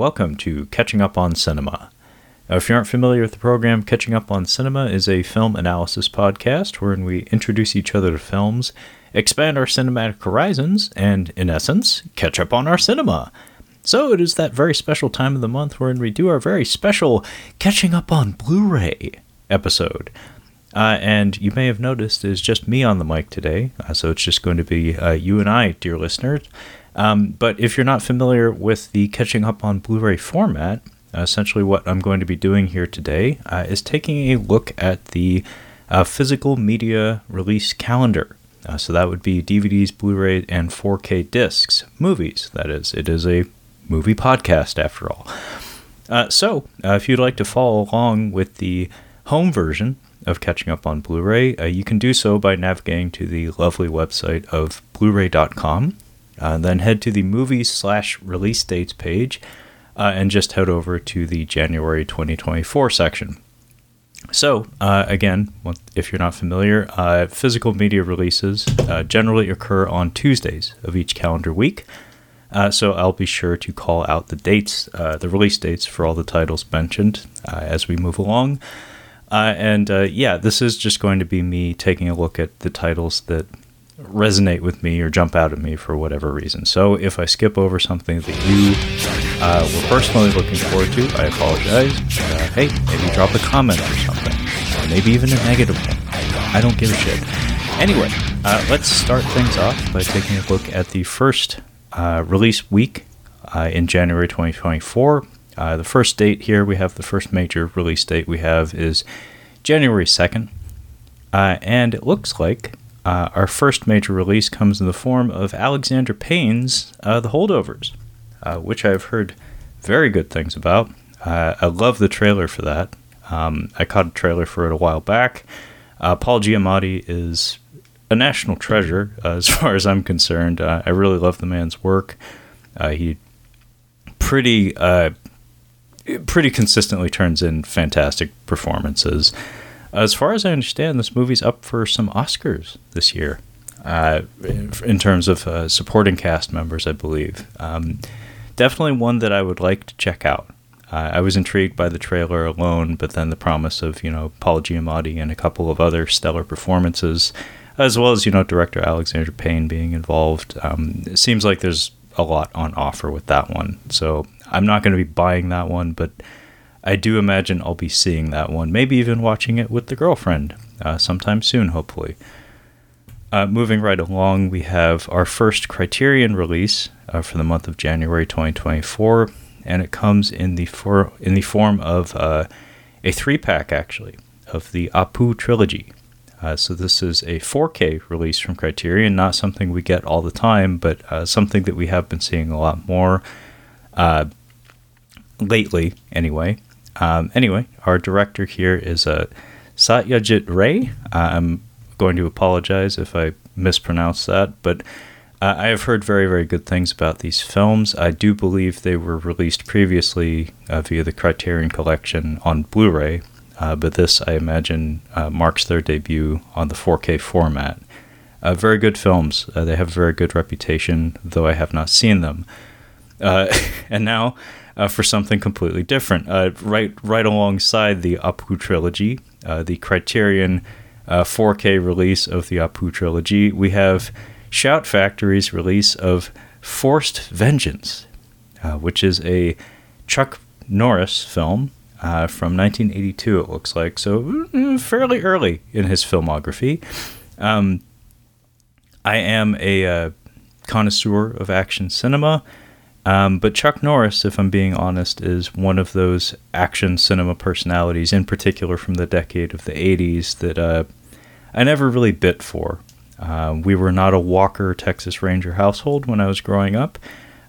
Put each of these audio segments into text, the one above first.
Welcome to Catching Up on Cinema. Now, if you aren't familiar with the program, Catching Up on Cinema is a film analysis podcast wherein we introduce each other to films, expand our cinematic horizons, and, in essence, catch up on our cinema. So, it is that very special time of the month wherein we do our very special Catching Up on Blu ray episode. Uh, and you may have noticed it's just me on the mic today, uh, so it's just going to be uh, you and I, dear listeners. Um, but if you're not familiar with the catching up on Blu ray format, essentially what I'm going to be doing here today uh, is taking a look at the uh, physical media release calendar. Uh, so that would be DVDs, Blu ray, and 4K discs, movies, that is. It is a movie podcast after all. so if you'd like to follow along with the home version, of catching up on Blu ray, uh, you can do so by navigating to the lovely website of Blu-ray.com. Uh, then head to the movies slash release dates page uh, and just head over to the January 2024 section. So, uh, again, if you're not familiar, uh, physical media releases uh, generally occur on Tuesdays of each calendar week. so, I'll be sure to call out the dates, the release dates for all the titles mentioned as we move along. Uh, and uh, yeah, this is just going to be me taking a look at the titles that resonate with me or jump out at me for whatever reason. So if I skip over something that you uh, were personally looking forward to, I apologize. Uh, hey, maybe drop a comment or something, or maybe even a negative one. I don't give a shit. Anyway, uh, let's start things off by taking a look at the first uh, release week in January 2024. Uh, the first date here we have the first major release date we have is January 2nd. Uh, and it looks like uh, our first major release comes in the form of Alexander Payne's uh, The Holdovers, uh, which I've heard very good things about. Uh, I love the trailer for that. Um, I caught a trailer for it a while back. Paul Giamatti is a national treasure as far as I'm concerned. I really love the man's work. he pretty pretty consistently turns in fantastic performances. As far as I understand, this movie's up for some Oscars this year, uh, in terms of uh, supporting cast members, I believe. Um, definitely one that I would like to check out. Uh, I was intrigued by the trailer alone, but then the promise of you know Paul Giamatti and a couple of other stellar performances, as well as you know director Alexander Payne being involved. Um, it seems like there's a lot on offer with that one. So I'm not going to be buying that one, but I do imagine I'll be seeing that one, maybe even watching it with the girlfriend uh, sometime soon, hopefully. Uh, moving right along, we have our first Criterion release uh, for the month of January 2024, and it comes in the for in the form of uh, a three pack actually of the Apu trilogy. Uh, so this is a 4K release from Criterion, not something we get all the time, but uh, something that we have been seeing a lot more lately, anyway. Um, anyway, our director here is uh, Satyajit Ray. I'm going to apologize if I mispronounce that, but uh, I have heard very, very good things about these films. I do believe they were released previously uh, via the Criterion Collection on Blu ray, uh, but this, I imagine, uh, marks their debut on the 4K format. Uh, very good films. They have a very good reputation, though I have not seen them. And now, uh, for something completely different, right, right alongside the Apu trilogy, the Criterion 4K release of the Apu trilogy, we have Shout Factory's release of Forced Vengeance, which is a Chuck Norris film uh, from 1982, it looks like. So, mm, fairly early in his filmography. Um, I am a uh, connoisseur of action cinema, um, but Chuck Norris, if I'm being honest, is one of those action cinema personalities, in particular from the decade of the 80s, that uh, I never really bit for. Uh, we were not a Walker Texas Ranger household when I was growing up.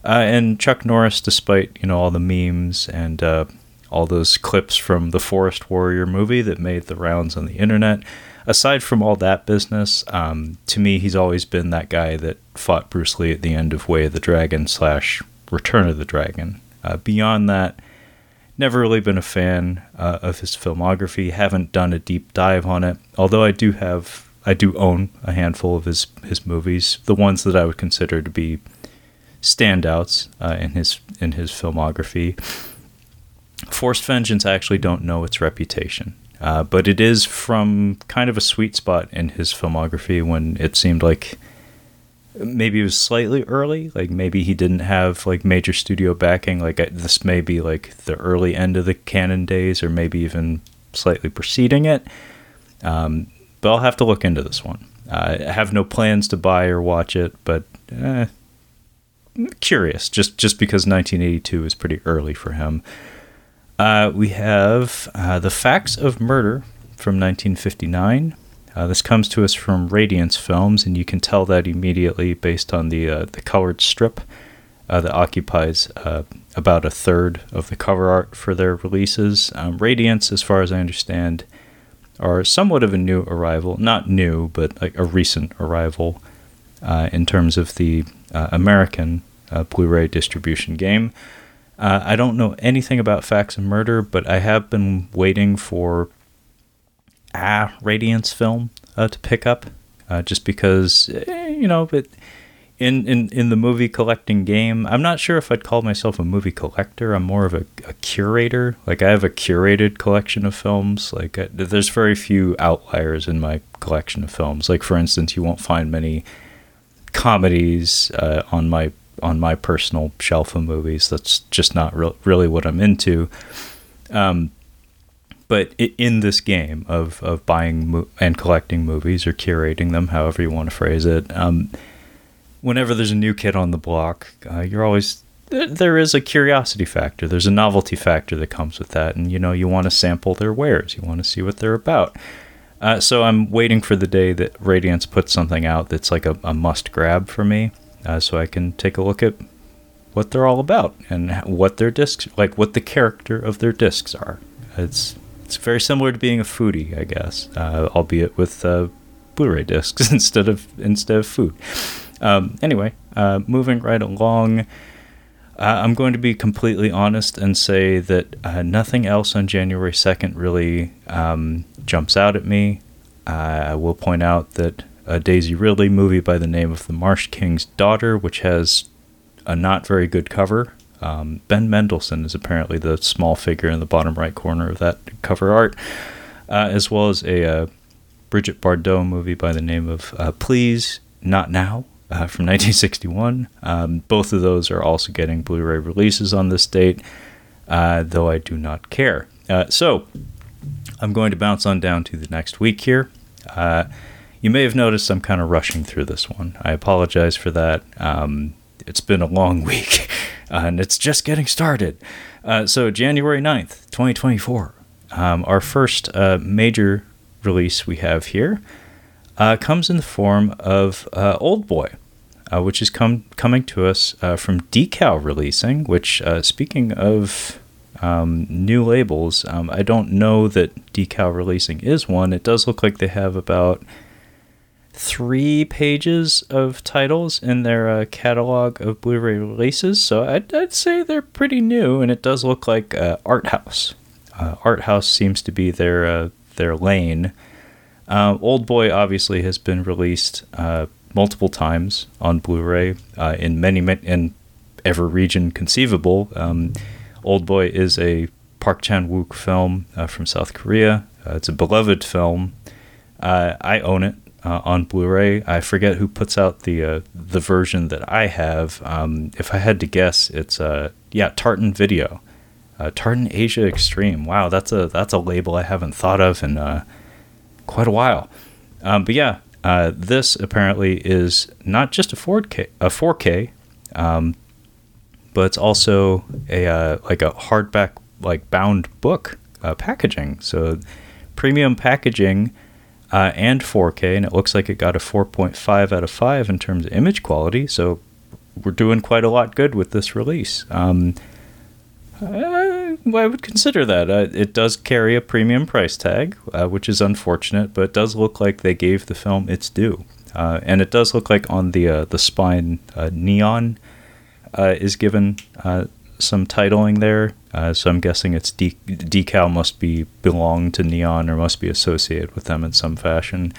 Uh, and Chuck Norris, despite you know all the memes and uh, all those clips from the Forest Warrior movie that made the rounds on the internet. Aside from all that business, um, to me, he's always been that guy that fought Bruce Lee at the end of Way of the Dragon slash Return of the Dragon. Uh, beyond that, never really been a fan uh, of his filmography. Haven't done a deep dive on it, although I do have, I do own a handful of his his movies. The ones that I would consider to be standouts uh, in his in his filmography. Forced Vengeance, I actually don't know its reputation, uh, but it is from kind of a sweet spot in his filmography when it seemed like maybe it was slightly early like maybe he didn't have like major studio backing like this may be like the early end of the Cannon days or maybe even slightly preceding it. Um, but i'll have to look into this one. Uh, i have no plans to buy or watch it but eh, curious just just because 1982 is pretty early for him. Uh, we have uh, the facts of murder from 1959 uh, this comes to us from Radiance Films, and you can tell that immediately based on the uh, the colored strip uh, that occupies uh, about a third of the cover art for their releases. Um, Radiance, as far as I understand, are somewhat of a new arrival. Not new, but like a recent arrival uh, in terms of the uh, American Blu-ray distribution game. I don't know anything about Facts of Murder, but I have been waiting for a Radiance film uh, to pick up, uh, just because eh, you know, but in, in in the movie collecting game, I'm not sure if I'd call myself a movie collector. I'm more of a, a curator. Like I have a curated collection of films. Like I, there's very few outliers in my collection of films. Like for instance, you won't find many comedies uh, on my on my personal shelf of movies. That's just not re- really what I'm into. Um, but in this game of of buying mo- and collecting movies or curating them, however you want to phrase it, um, whenever there's a new kid on the block, uh, you're always there is a curiosity factor. There's a novelty factor that comes with that, and you know you want to sample their wares. You want to see what they're about. Uh, so I'm waiting for the day that Radiance puts something out that's like a, a must grab for me, uh, so I can take a look at what they're all about and what their discs like, what the character of their discs are. It's it's very similar to being a foodie, I guess, uh, albeit with uh, Blu-ray discs instead of instead of food. Um, anyway, uh, moving right along. Uh, I'm going to be completely honest and say that uh, nothing else on January 2nd really um, jumps out at me. I will point out that a Daisy Ridley movie by the name of The Marsh King's Daughter, which has a not very good cover, um, ben Mendelsohn is apparently the small figure in the bottom right corner of that cover art, uh, as well as a uh, Brigitte Bardot movie by the name of uh, Please Not Now uh, from 1961. Um, both of those are also getting Blu ray releases on this date, uh, though I do not care. Uh, so I'm going to bounce on down to the next week here. you may have noticed I'm kind of rushing through this one. I apologize for that. Um, it's been a long week and it's just getting started. Uh, so, January 9th, 2024, um, our first uh, major release we have here uh, comes in the form of uh, Old Boy. Uh, which is come coming to us uh, from Decal Releasing. Which, speaking of um, new labels, um, I don't know that Decal Releasing is one. It does look like they have about three pages of titles in their uh, catalog of Blu-ray releases, so I'd, I'd, say they're pretty new, and it does look like uh, art house. Uh, art house seems to be their uh, their lane. Uh, Old Boy obviously has been released uh, multiple times on Blu-ray in many, in every region conceivable. Um, Old Boy is a Park Chan Wook film from South Korea. it's a beloved film. I own it uh, on Blu-ray. I forget who puts out the uh, the version that I have. Um, if I had to guess, it's uh, yeah Tartan Video, uh, Tartan Asia Extreme. Wow, that's a that's a label I haven't thought of in uh, quite a while. Um, but yeah, uh, this apparently is not just a 4K a 4K, um, but it's also a like a hardback like bound book packaging. So premium packaging uh, and 4K, and it looks like it got a 4.5 out of 5 in terms of image quality. So we're doing quite a lot good with this release. Um, I, I, would consider that. Uh, it does carry a premium price tag, uh, which is unfortunate, but it does look like they gave the film its due. Uh, and it does look like on the uh, the spine, uh, neon is given some titling there. Uh, so I'm guessing its de- decal must be belong to Neon or must be associated with them in some fashion.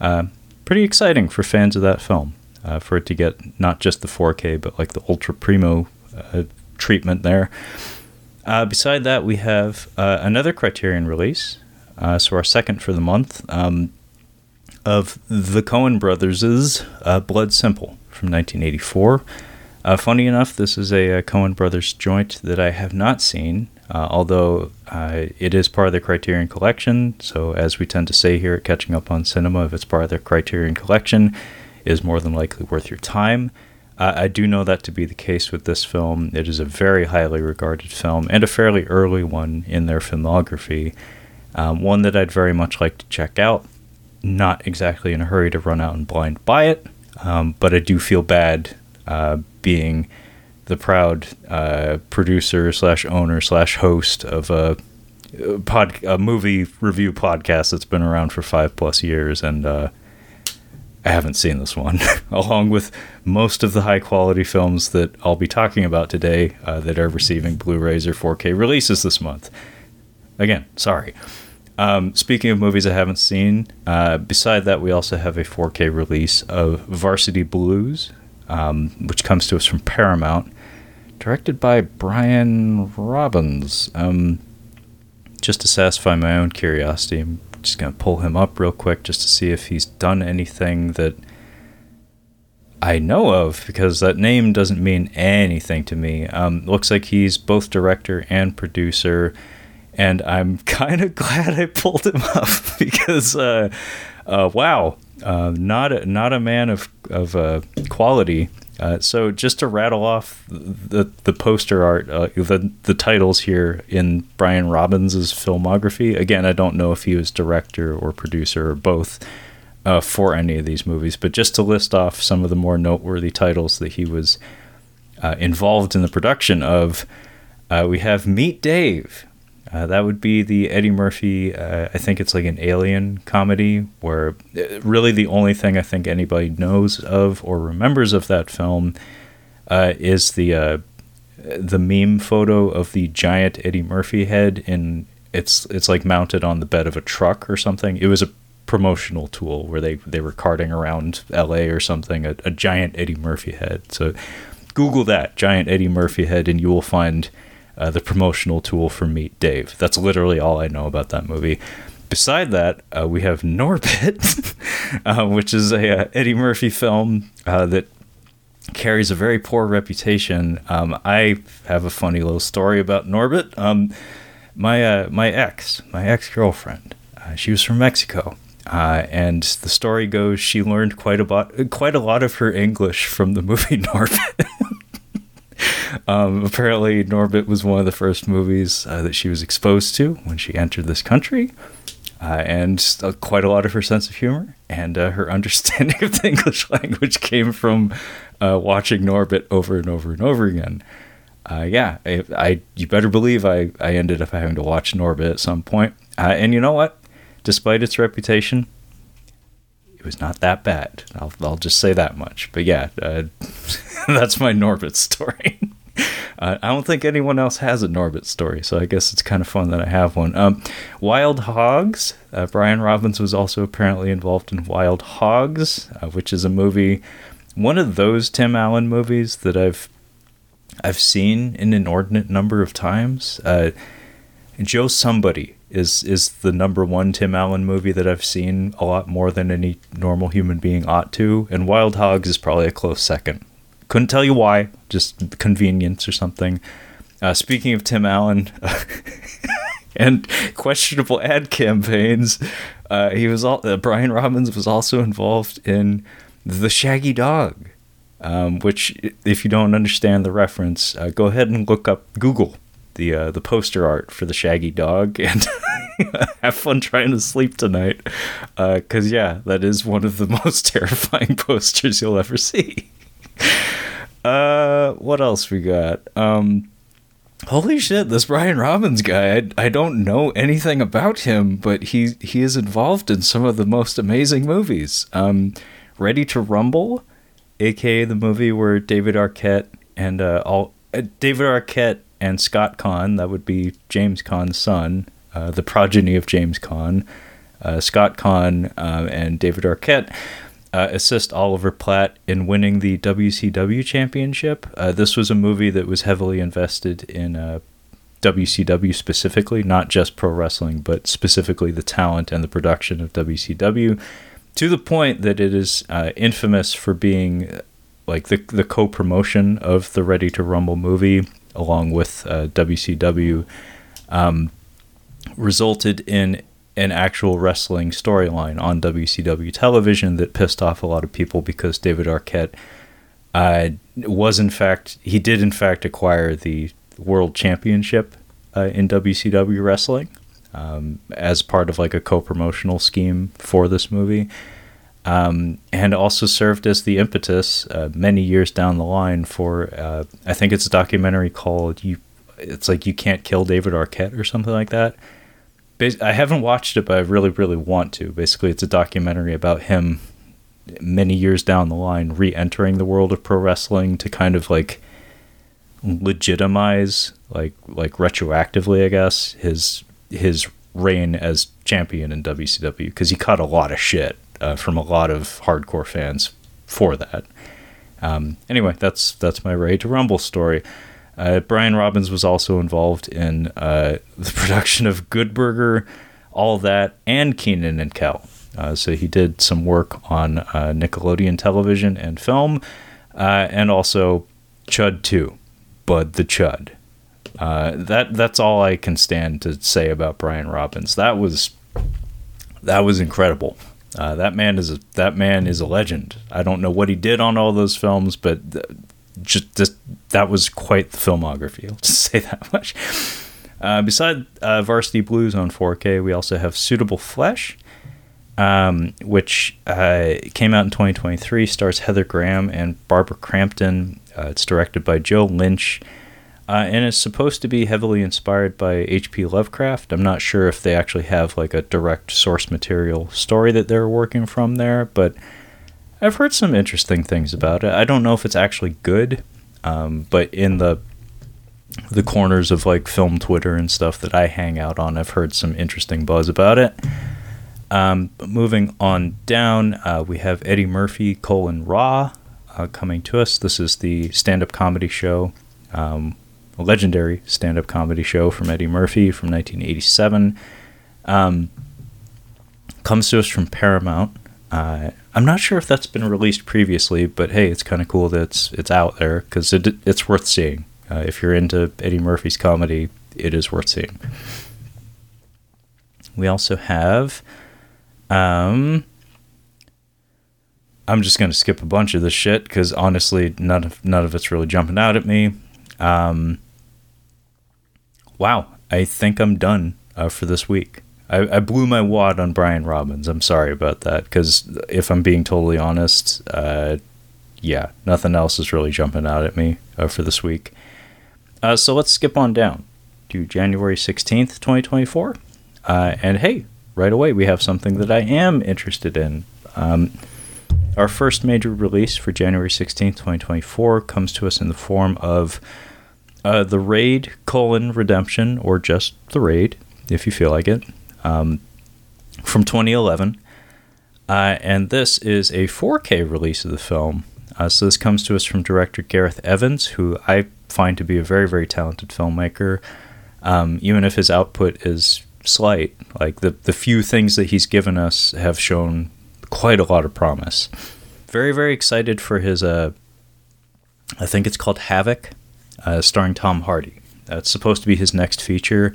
Uh, pretty exciting for fans of that film. uh, for it to get not just the 4K, but like the Ultra Primo uh, treatment there. Uh, beside that, we have uh, another Criterion release, so our second for the month, um, of the Coen Brothers' Blood Simple from 1984. Uh, funny enough, this is a, a Coen Brothers joint that I have not seen, uh, although uh, it is part of the Criterion Collection. So, as we tend to say here at Catching Up on Cinema, if it's part of the Criterion Collection, is more than likely worth your time. Uh, I do know that to be the case with this film. It is a very highly regarded film and a fairly early one in their filmography. Um, one that I'd very much like to check out. Not exactly in a hurry to run out and blind buy it, um, but I do feel bad uh, being the proud uh, producer slash owner slash host of a, pod, a movie review podcast that's been around for five plus years, and uh, I haven't seen this one, along with most of the high quality films that I'll be talking about today uh, that are receiving Blu-rays or 4K releases this month. Again, sorry. Um, speaking of movies I haven't seen, uh, beside that, we also have a 4K release of Varsity Blues, um, which comes to us from Paramount, directed by Brian Robbins. Um, just to satisfy my own curiosity, I'm just going to pull him up real quick just to see if he's done anything that I know of, because that name doesn't mean anything to me. Um, looks like he's both director and producer, and I'm kind of glad I pulled him up because, uh, uh, wow, uh, not a, not a man of of uh, quality. Uh, so just to rattle off the the poster art, uh, the the titles here in Brian Robbins's filmography. Again, I don't know if he was director or producer or both uh, for any of these movies, but just to list off some of the more noteworthy titles that he was involved in the production of, we have Meet Dave, uh, that would be the Eddie Murphy. Uh, I think it's like an alien comedy where uh, really the only thing I think anybody knows of or remembers of that film uh, is the uh, the meme photo of the giant Eddie Murphy head in it's it's like mounted on the bed of a truck or something. It was a promotional tool where they they were carting around L.A. or something a, a giant Eddie Murphy head. So Google that giant Eddie Murphy head and you will find uh, the promotional tool for Meet Dave. That's literally all I know about that movie. Beside that, uh, we have Norbit, uh, which is a uh, Eddie Murphy film uh, that carries a very poor reputation. Um, I have a funny little story about Norbit. Um, my uh, my ex, my ex girlfriend, she was from Mexico. Uh, and the story goes she learned quite a lot, quite a lot of her English from the movie Norbit. Um, apparently, Norbit was one of the first movies uh, that she was exposed to when she entered this country, uh, and uh, quite a lot of her sense of humor and uh, her understanding of the English language came from uh, watching Norbit over and over and over again. Uh, yeah, I, I, you better believe I, I ended up having to watch Norbit at some point. and you know what? Despite its reputation, it was not that bad. I'll, I'll just say that much. But yeah, that's my Norbit story. I don't think anyone else has a Norbit story, so I guess it's kind of fun that I have one. Um, Wild Hogs. Uh, Brian Robbins was also apparently involved in Wild Hogs, uh, which is a movie, one of those Tim Allen movies that I've I've seen an inordinate number of times. Uh, Joe Somebody is is the number one Tim Allen movie that I've seen a lot more than any normal human being ought to, and Wild Hogs is probably a close second. Couldn't tell you why, just convenience or something. Uh, speaking of Tim Allen and questionable ad campaigns, uh, he was all uh, Brian Robbins was also involved in the Shaggy Dog, um, which, if you don't understand the reference, uh, go ahead and look up Google the uh, the poster art for the Shaggy Dog and have fun trying to sleep tonight, because uh, yeah, that is one of the most terrifying posters you'll ever see. Uh, what else we got? Um, holy shit, this Brian Robbins guy. I, I don't know anything about him, but he he is involved in some of the most amazing movies. Um, Ready to Rumble, aka the movie where David Arquette and uh, all uh, David Arquette and Scott Caan, that would be James Caan's son, uh, the progeny of James Caan, uh, Scott Caan uh, and David Arquette uh, assist Oliver Platt in winning the WCW championship. Uh, this was a movie that was heavily invested in uh, WCW specifically, not just pro wrestling, but specifically the talent and the production of WCW, to the point that it is uh, infamous for being uh, like the the co promotion of the Ready to Rumble movie along with uh, WCW. Um, resulted in an actual wrestling storyline on WCW television that pissed off a lot of people because David Arquette uh, was in fact he did in fact acquire the world championship uh, in WCW wrestling um, as part of like a co-promotional scheme for this movie. Um, and also served as the impetus uh, many years down the line for uh, I think it's a documentary called you. It's like you can't kill David Arquette or something like that. I haven't watched it, but I really, really want to. Basically, it's a documentary about him many years down the line re-entering the world of pro wrestling to kind of like legitimize like like retroactively i guess his his reign as champion in wcw because he caught a lot of shit uh, from a lot of hardcore fans for that um, anyway that's that's my Ready to Rumble story uh, Brian Robbins was also involved in uh, the production of Good Burger, all that, and Kenan and Kel. Uh, so he did some work on uh, Nickelodeon television and film, uh, and also Chud 2, Bud the Chud. Uh, that that's all I can stand to say about Brian Robbins. That was that was incredible. that man is a, that man is a legend. I don't know what he did on all those films, but th- just, just that was quite the filmography. I'll just say that much. Uh, beside uh, Varsity Blues on 4K, we also have Suitable Flesh, um, which uh, came out in 2023, stars Heather Graham and Barbara Crampton. Uh, it's directed by Joe Lynch. Uh, and is supposed to be heavily inspired by H.P. Lovecraft. I'm not sure if they actually have like a direct source material story that they're working from there, but I've heard some interesting things about it. I don't know if it's actually good, um, but in the the corners of like film Twitter and stuff that I hang out on, I've heard some interesting buzz about it. Um, moving on down, uh, we have Eddie Murphy colon Raw uh, coming to us. This is the stand-up comedy show, um, a legendary stand-up comedy show from Eddie Murphy from 1987. Um, comes to us from Paramount. Uh, I'm not sure if that's been released previously, but hey, it's kind of cool that it's it's out there because it, it's worth seeing. Uh, if you're into Eddie Murphy's comedy, it is worth seeing. We also have, um, I'm just gonna skip a bunch of this shit because honestly, none of none of it's really jumping out at me. Um, wow, I think I'm done uh, for this week. I, I blew my wad on Brian Robbins. I'm sorry about that because if I'm being totally honest, uh, yeah, nothing else is really jumping out at me uh, for this week. Uh, so let's skip on down to January 16th, 2024. Uh, and hey, right away, we have something that I am interested in. Um, our first major release for January 16th, 2024 comes to us in the form of uh, The Raid colon Redemption, or just The Raid, if you feel like it um, from 2011. Uh, and this is a 4K release of the film. Uh, so this comes to us from director Gareth Evans, who I find to be a very, very talented filmmaker. Um, even if his output is slight, like the the few things that he's given us have shown quite a lot of promise. Very, very excited for his. Uh, I think it's called Havoc, uh, starring Tom Hardy. That's supposed to be his next feature.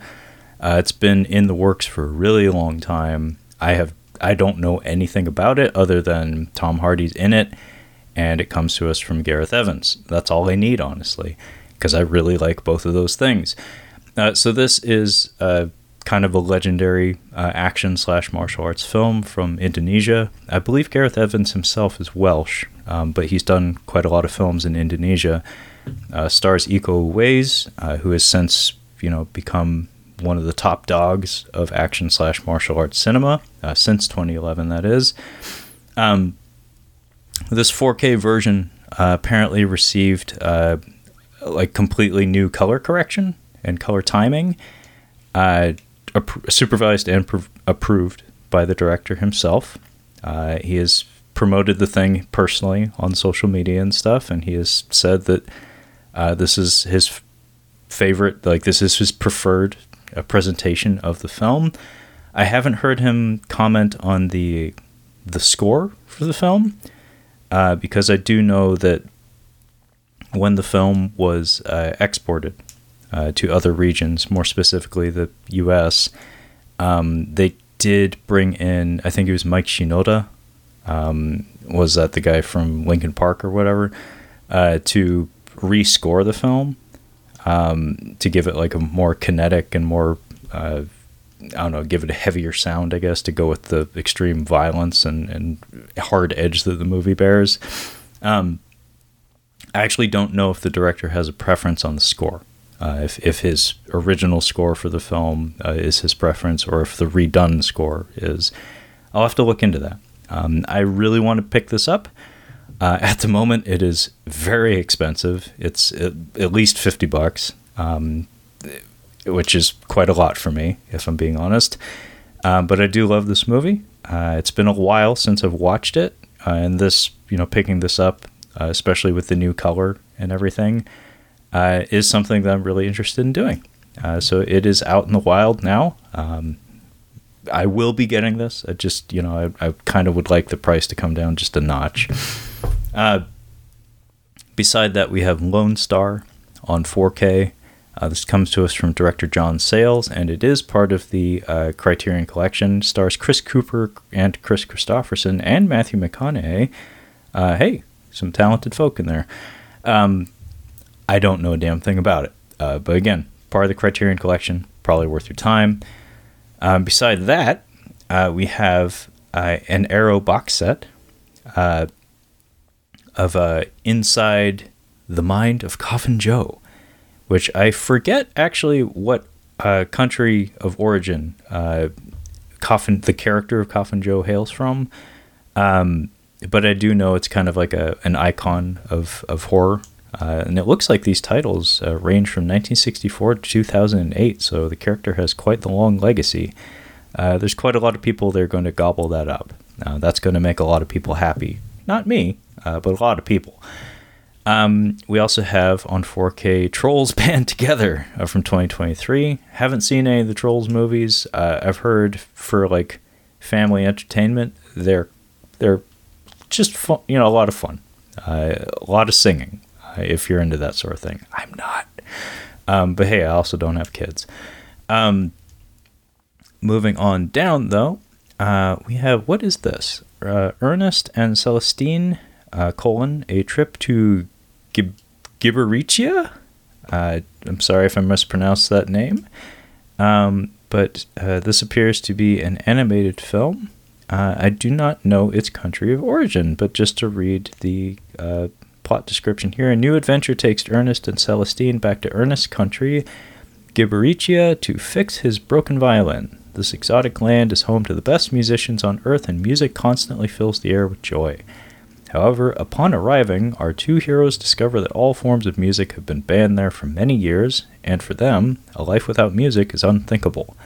Uh, it's been in the works for a really long time. I have I don't know anything about it other than Tom Hardy's in it, and it comes to us from Gareth Evans. That's all I need, honestly, because I really like both of those things. Uh, so this is uh, kind of a legendary uh, action slash martial arts film from Indonesia. I believe Gareth Evans himself is Welsh, um, but he's done quite a lot of films in Indonesia. Uh, stars Iko Uwais, uh, who has since you know become one of the top dogs of action slash martial arts cinema uh, since 2011. That is. Um, this 4K version uh, apparently received uh, like completely new color correction and color timing, uh, supervised and approved by the director himself. Uh, he has promoted the thing personally on social media and stuff, and he has said that uh, this is his favorite, like this is his preferred uh, presentation of the film. I haven't heard him comment on the the score for the film uh, because I do know that when the film was uh, exported uh, to other regions, more specifically the U.S., um, they did bring in. I think it was Mike Shinoda. Um, was that the guy from Linkin Park or whatever? Uh, to rescore the film um, to give it like a more kinetic and more uh, I don't know, give it a heavier sound, I guess, to go with the extreme violence and, and hard edge that the movie bears. Um, I actually don't know if the director has a preference on the score. Uh, if, if his original score for the film uh, is his preference or if the redone score is. I'll have to look into that. Um, I really want to pick this up. Uh, at the moment, it is very expensive. It's at, at least 50 bucks. Um, which is quite a lot for me, if I'm being honest. Um, but I do love this movie. Uh, it's been a while since I've watched it, uh, and this, you know, picking this up, uh, especially with the new color and everything, uh, is something that I'm really interested in doing. So it is out in the wild now. Um, I will be getting this. I just, you know, I, I kind of would like the price to come down just a notch. Uh, beside that, we have Lone Star on 4K. Uh, this comes to us from director John Sayles, and it is part of the uh, Criterion Collection. Stars Chris Cooper and Kris Kristofferson and Matthew McConaughey. Uh, hey, some talented folk in there. Um, I don't know a damn thing about it, uh, but again, part of the Criterion Collection, probably worth your time. Um, beside that, uh, we have uh, an Arrow box set of Inside the Mind of Coffin Joe which I forget actually what uh, country of origin uh, Coffin, the character of Coffin Joe hails from. Um, but I do know it's kind of like a an icon of of horror, uh, and it looks like these titles uh, range from 1964 to 2008. So the character has quite the long legacy. Uh, there's quite a lot of people that are going to gobble that up. that's going to make a lot of people happy. Not me, uh, but a lot of people. Um, we also have on 4K Trolls Band Together uh, from 2023. Haven't seen any of the Trolls movies. Uh, I've heard for like family entertainment, they're they're just fun, you know, a lot of fun, uh, a lot of singing. Uh, if you're into that sort of thing, I'm not. Um, but hey, I also don't have kids. Um, moving on down though, uh, we have what is this? Uh, Ernest and Celestine. Uh, colon a trip to Gib- Gibberitia. Uh, I'm sorry if I mispronounced that name. Um, but uh, this appears to be an animated film. Uh, I do not know its country of origin, but just to read the uh, plot description here a new adventure takes Ernest and Celestine back to Ernest's country, Gibberitia, to fix his broken violin. This exotic land is home to the best musicians on earth, and music constantly fills the air with joy. However, upon arriving, our two heroes discover that all forms of music have been banned there for many years, and for them, a life without music is unthinkable.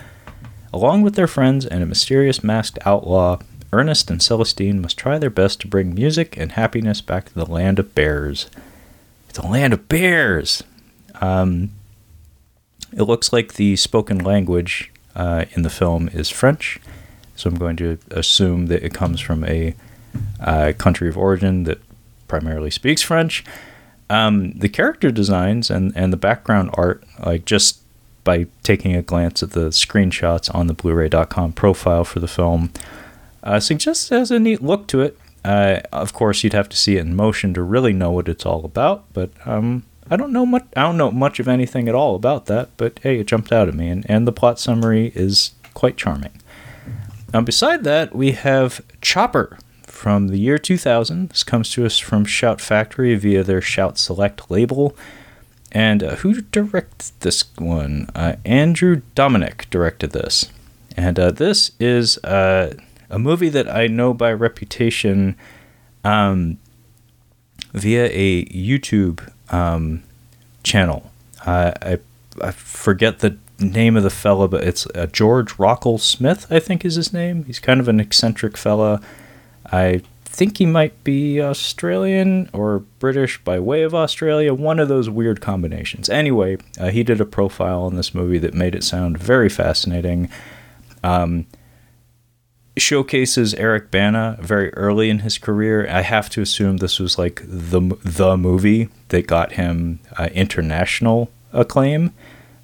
Along with their friends and a mysterious masked outlaw, Ernest and Celestine must try their best to bring music and happiness back to the land of bears. It's a land of bears! Um, it looks like the spoken language uh, in the film is French, so I'm going to assume that it comes from a uh, country of origin that primarily speaks French. Um, the character designs and, and the background art, like just by taking a glance at the screenshots on the Blu-ray.com profile for the film, uh, suggests it has a neat look to it. Uh, of course, you'd have to see it in motion to really know what it's all about, but um, I don't know much. I don't know much of anything at all about that. But hey, it jumped out at me, and, and the plot summary is quite charming. Now, beside that, we have Chopper, from the year 2000. This comes to us from Shout Factory via their Shout Select label. And uh, who directed this one? Uh, Andrew Dominik directed this. And uh, this is uh, a movie that I know by reputation um, via a YouTube um, channel. I, I forget the name of the fella, but it's uh, George Rockall Smith, I think is his name. He's kind of an eccentric fella. I think he might be Australian or British by way of Australia, one of those weird combinations. Anyway, uh, he did a profile on this movie that made it sound very fascinating. Um, showcases Eric Bana very early in his career. I have to assume this was like the the movie that got him uh, international acclaim.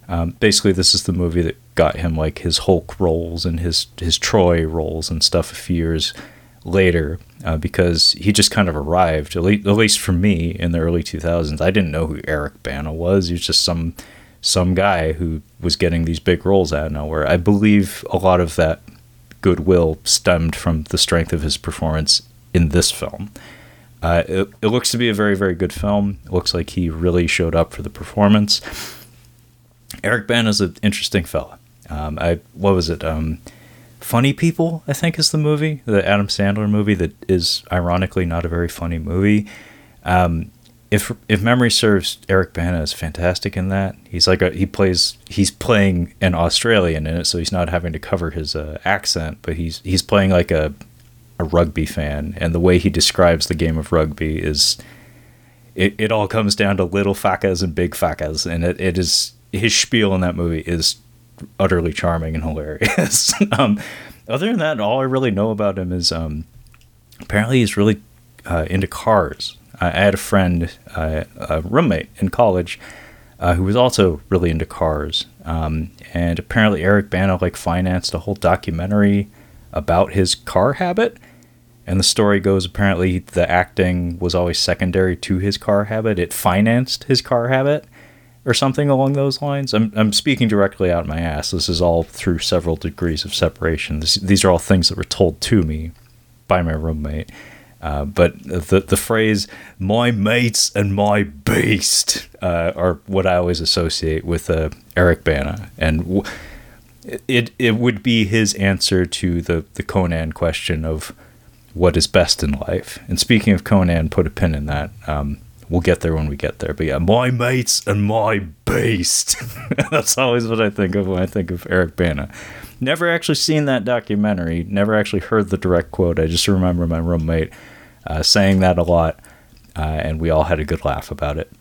Um, basically, this is the movie that got him like his Hulk roles and his his Troy roles and stuff a few years later uh, because he just kind of arrived at least, for me in the early 2000s i didn't know who eric bana was. He was just some some guy who was getting these big roles out of nowhere. I believe a lot of that goodwill stemmed from the strength of his performance in this film. Uh, it, it looks to be a very very good film. It looks like he really showed up for the performance. Eric bana is an interesting fella. Um, I what was it? Um, Funny People, I think, is the movie, the Adam Sandler movie that is ironically not a very funny movie. Um, if if memory serves, Eric Bana is fantastic in that. He's like a, he plays he's playing an Australian in it, so he's not having to cover his uh, accent, but he's he's playing like a a rugby fan, and the way he describes the game of rugby is it, it all comes down to little facas and big facas, and it, it is his spiel in that movie is utterly charming and hilarious. um, other than that, all I really know about him is um, apparently he's really uh, into cars. I, had a friend, uh, a roommate in college, uh, who was also really into cars. Um, and apparently Eric Bana like financed a whole documentary about his car habit. And the story goes apparently the acting was always secondary to his car habit. It financed his car habit or something along those lines. I'm, I'm speaking directly out of my ass. This is all through several degrees of separation. This, these are all things that were told to me by my roommate. Uh, but the the phrase "my mates and my beast" uh, are what I always associate with uh, Eric Bana, and w- it it would be his answer to the the Conan question of what is best in life. And speaking of Conan, put a pin in that. Um, we'll get there when we get there. But yeah, my mates and my beast. That's always what I think of when I think of Eric Bana. Never actually seen that documentary. Never actually heard the direct quote. I just remember my roommate uh, saying that a lot, uh, and we all had a good laugh about it.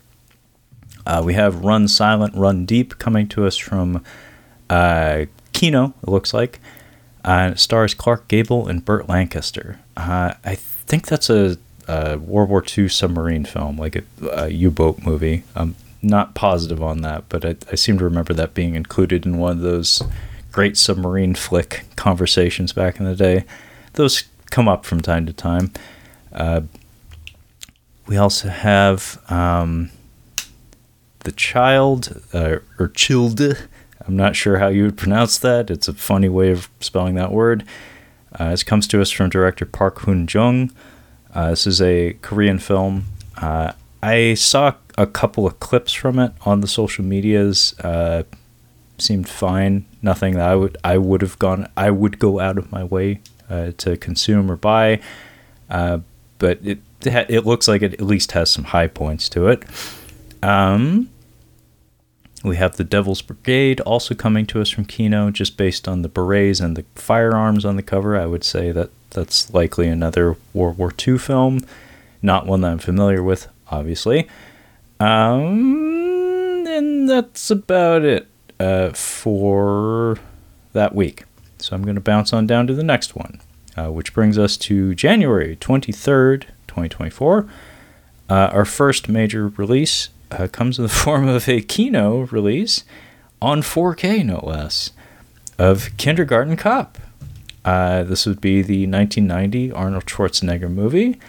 Uh, we have Run Silent, Run Deep coming to us from uh, Kino, it looks like. Uh, stars Clark Gable and Burt Lancaster. Uh, I think that's a a World War II submarine film, like a, a U-boat movie. I'm not positive on that, but I, I, seem to remember that being included in one of those great submarine flick conversations back in the day. Those come up from time to time. Uh, we also have um, the child uh, or childe. I'm not sure how you would pronounce that. It's a funny way of spelling that word. Uh, this comes to us from director Park Hoon Jung. Uh, this is a Korean film. Uh, I saw a couple of clips from it on the social medias. Uh, seemed fine. Nothing that I would I would have gone. I would go out of my way uh, to consume or buy. Uh, but it it looks like it at least has some high points to it. Um, we have the Devil's Brigade also coming to us from Kino, just based on the berets and the firearms on the cover. I would say that that's likely another World War II film, not one that I'm familiar with, obviously. Um, and that's about it uh, for that week. So I'm going to bounce on down to the next one, uh, which brings us to January 23rd, 2024. Uh, our first major release uh, comes in the form of a Kino release on 4K, no less, of Kindergarten Cop. Uh, this would be the 1990 Arnold Schwarzenegger movie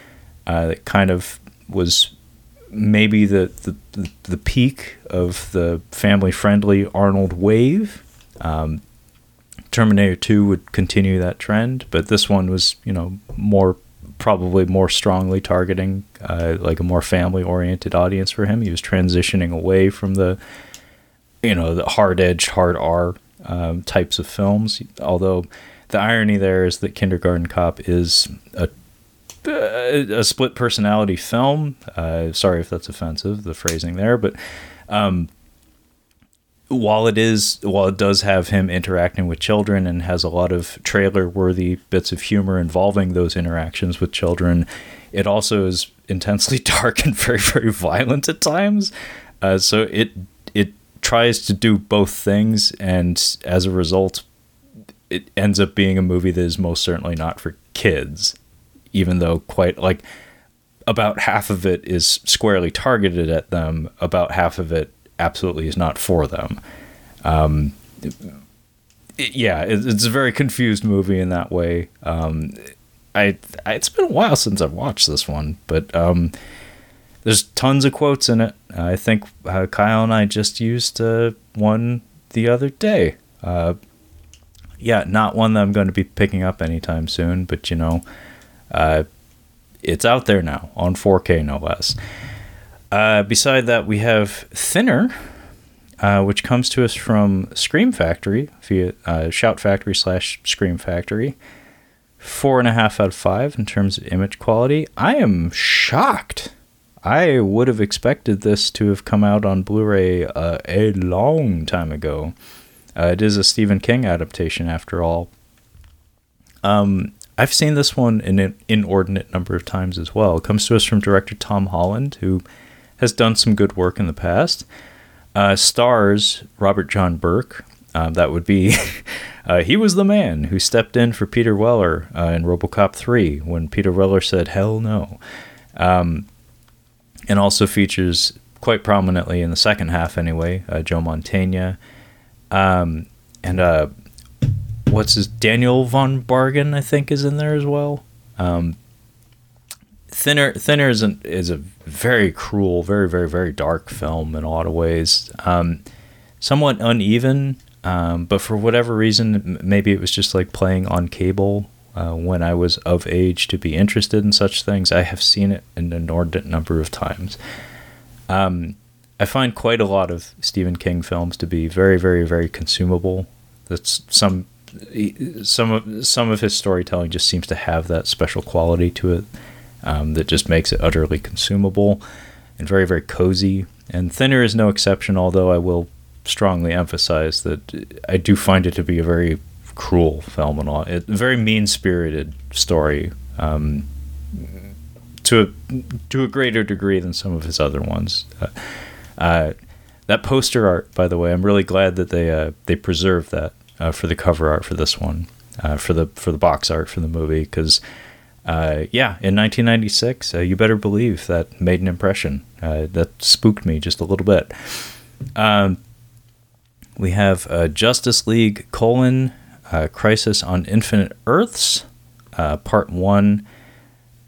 uh, that kind of was maybe the, the, the peak of the family friendly Arnold wave. Um, Terminator 2 would continue that trend, but this one was, you know, more probably more strongly targeting uh, like a more family oriented audience for him. He was transitioning away from the you know the hard edged hard R um, types of films. Although the irony there is that Kindergarten Cop is a a split personality film. Uh, sorry if that's offensive, the phrasing there, but um, while it is while it does have him interacting with children and has a lot of trailer worthy bits of humor involving those interactions with children it also is intensely dark and very very violent at times uh, so it it tries to do both things and as a result it ends up being a movie that is most certainly not for kids even though quite like about half of it is squarely targeted at them about half of it absolutely is not for them. Um, it, yeah, it, it's a very confused movie in that way. Um, I, I, it's been a while since I've watched this one, but um, there's tons of quotes in it. I think uh, Kyle and I just used uh, one the other day. Uh, yeah, not one that I'm going to be picking up anytime soon, but you know, uh, it's out there now on 4K no less. Uh, beside that, we have Thinner, uh, which comes to us from Scream Factory via uh, Shout Factory slash Scream Factory. Four and a half out of five in terms of image quality. I am shocked. I would have expected this to have come out on Blu ray uh, a long time ago. Uh, it is a Stephen King adaptation, after all. Um, I've seen this one an inordinate number of times as well. It comes to us from director Tom Holland, who has done some good work in the past. Uh, stars Robert John Burke. Uh, that would be, uh, he was the man who stepped in for Peter Weller uh, in Robocop 3 when Peter Weller said, hell no. Um, and also features quite prominently in the second half, anyway, uh, Joe Mantegna. Um, and uh, what's his, Daniel von Bargen, I think, is in there as well. Um, Thinner Thinner is, an, is a very cruel, very very very dark film in a lot of ways. Um, somewhat uneven, um, but for whatever reason, maybe it was just like playing on cable uh, when I was of age to be interested in such things. I have seen it an inordinate number of times. Um, I find quite a lot of Stephen King films to be very very very consumable. That's some some of some of his storytelling just seems to have that special quality to it um, that just makes it utterly consumable and very, very cozy. And Thinner is no exception, although I will strongly emphasize that I do find it to be a very cruel film and all. a very mean spirited story. Um, to a, to a greater degree than some of his other ones. Uh, uh, that poster art, by the way, I'm really glad that they uh, they preserved that uh, for the cover art for this one, uh, for the for the box art for the movie, because uh, yeah, in 1996, uh, you better believe that made an impression. That spooked me just a little bit. Um, we have Justice League colon Crisis on Infinite Earths, part one.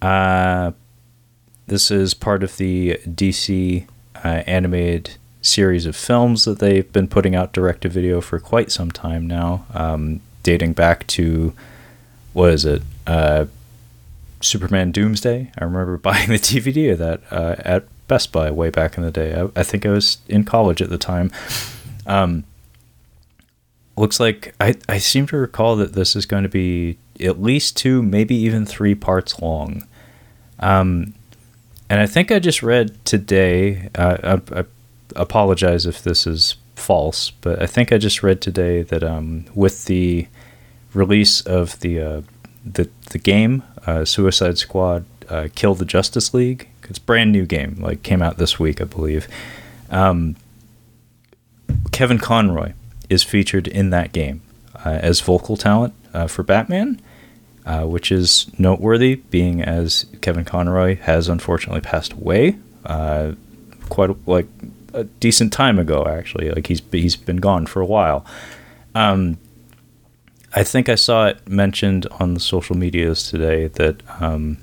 this is part of the DC animated series of films that they've been putting out direct to video for quite some time now, um, dating back to what is it? Uh, Superman Doomsday. I remember buying the DVD of that uh, at Best Buy way back in the day. I, I think I was in college at the time. Um, looks like I, I seem to recall that this is going to be at least two, maybe even three parts long. Um, and I think I just read today. Uh, I, I, apologize if this is false, but I think I just read today that um, with the release of the uh, the the game uh, Suicide Squad uh, Kill the Justice League. It's a brand new game, like came out this week, I believe. Um, Kevin Conroy is featured in that game uh, as vocal talent uh, for Batman, uh, which is noteworthy, being as Kevin Conroy has unfortunately passed away uh, quite like a decent time ago. Actually, like he's he's been gone for a while. Um, I think I saw it mentioned on the social medias today that um,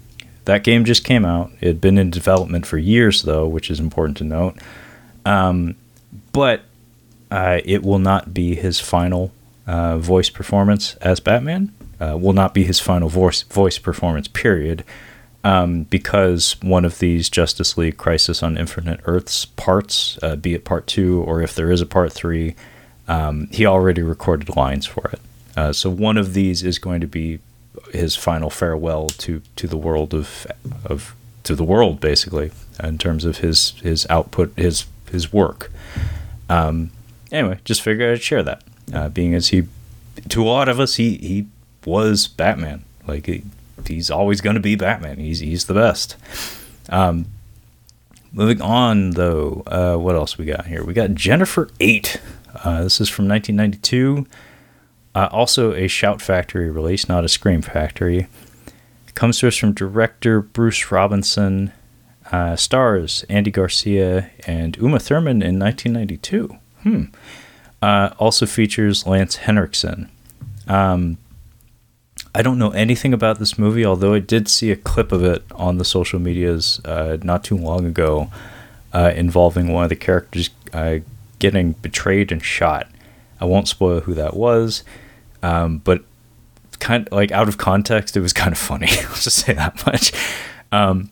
that game just came out. It had been in development for years, though, which is important to note. Um, but uh, it will not be his final uh, voice performance as Batman. Uh, will not be his final voice voice performance. Period. Um, because one of these Justice League Crisis on Infinite Earths parts, uh, be it part two or if there is a part three, um, he already recorded lines for it. Uh, so one of these is going to be his final farewell to to the world of of to the world basically in terms of his his output his his work. Um, anyway, just figured I'd share that. Uh, being as he, to a lot of us, he he was Batman. Like he, he's always going to be Batman. He's he's the best. Um, moving on though, uh, what else we got here? We got Jennifer Eight. Uh, this is from 1992. Uh, also a Shout Factory release, not a Scream Factory. It comes to us from director Bruce Robinson. Uh, stars Andy Garcia and Uma Thurman in 1992. Hmm. Uh, also features Lance Henriksen. Um, I don't know anything about this movie, although I did see a clip of it on the social medias uh, not too long ago uh, involving one of the characters uh, getting betrayed and shot. I won't spoil who that was, um, but kind of like out of context, it was kind of funny. Let's just say that much. Um,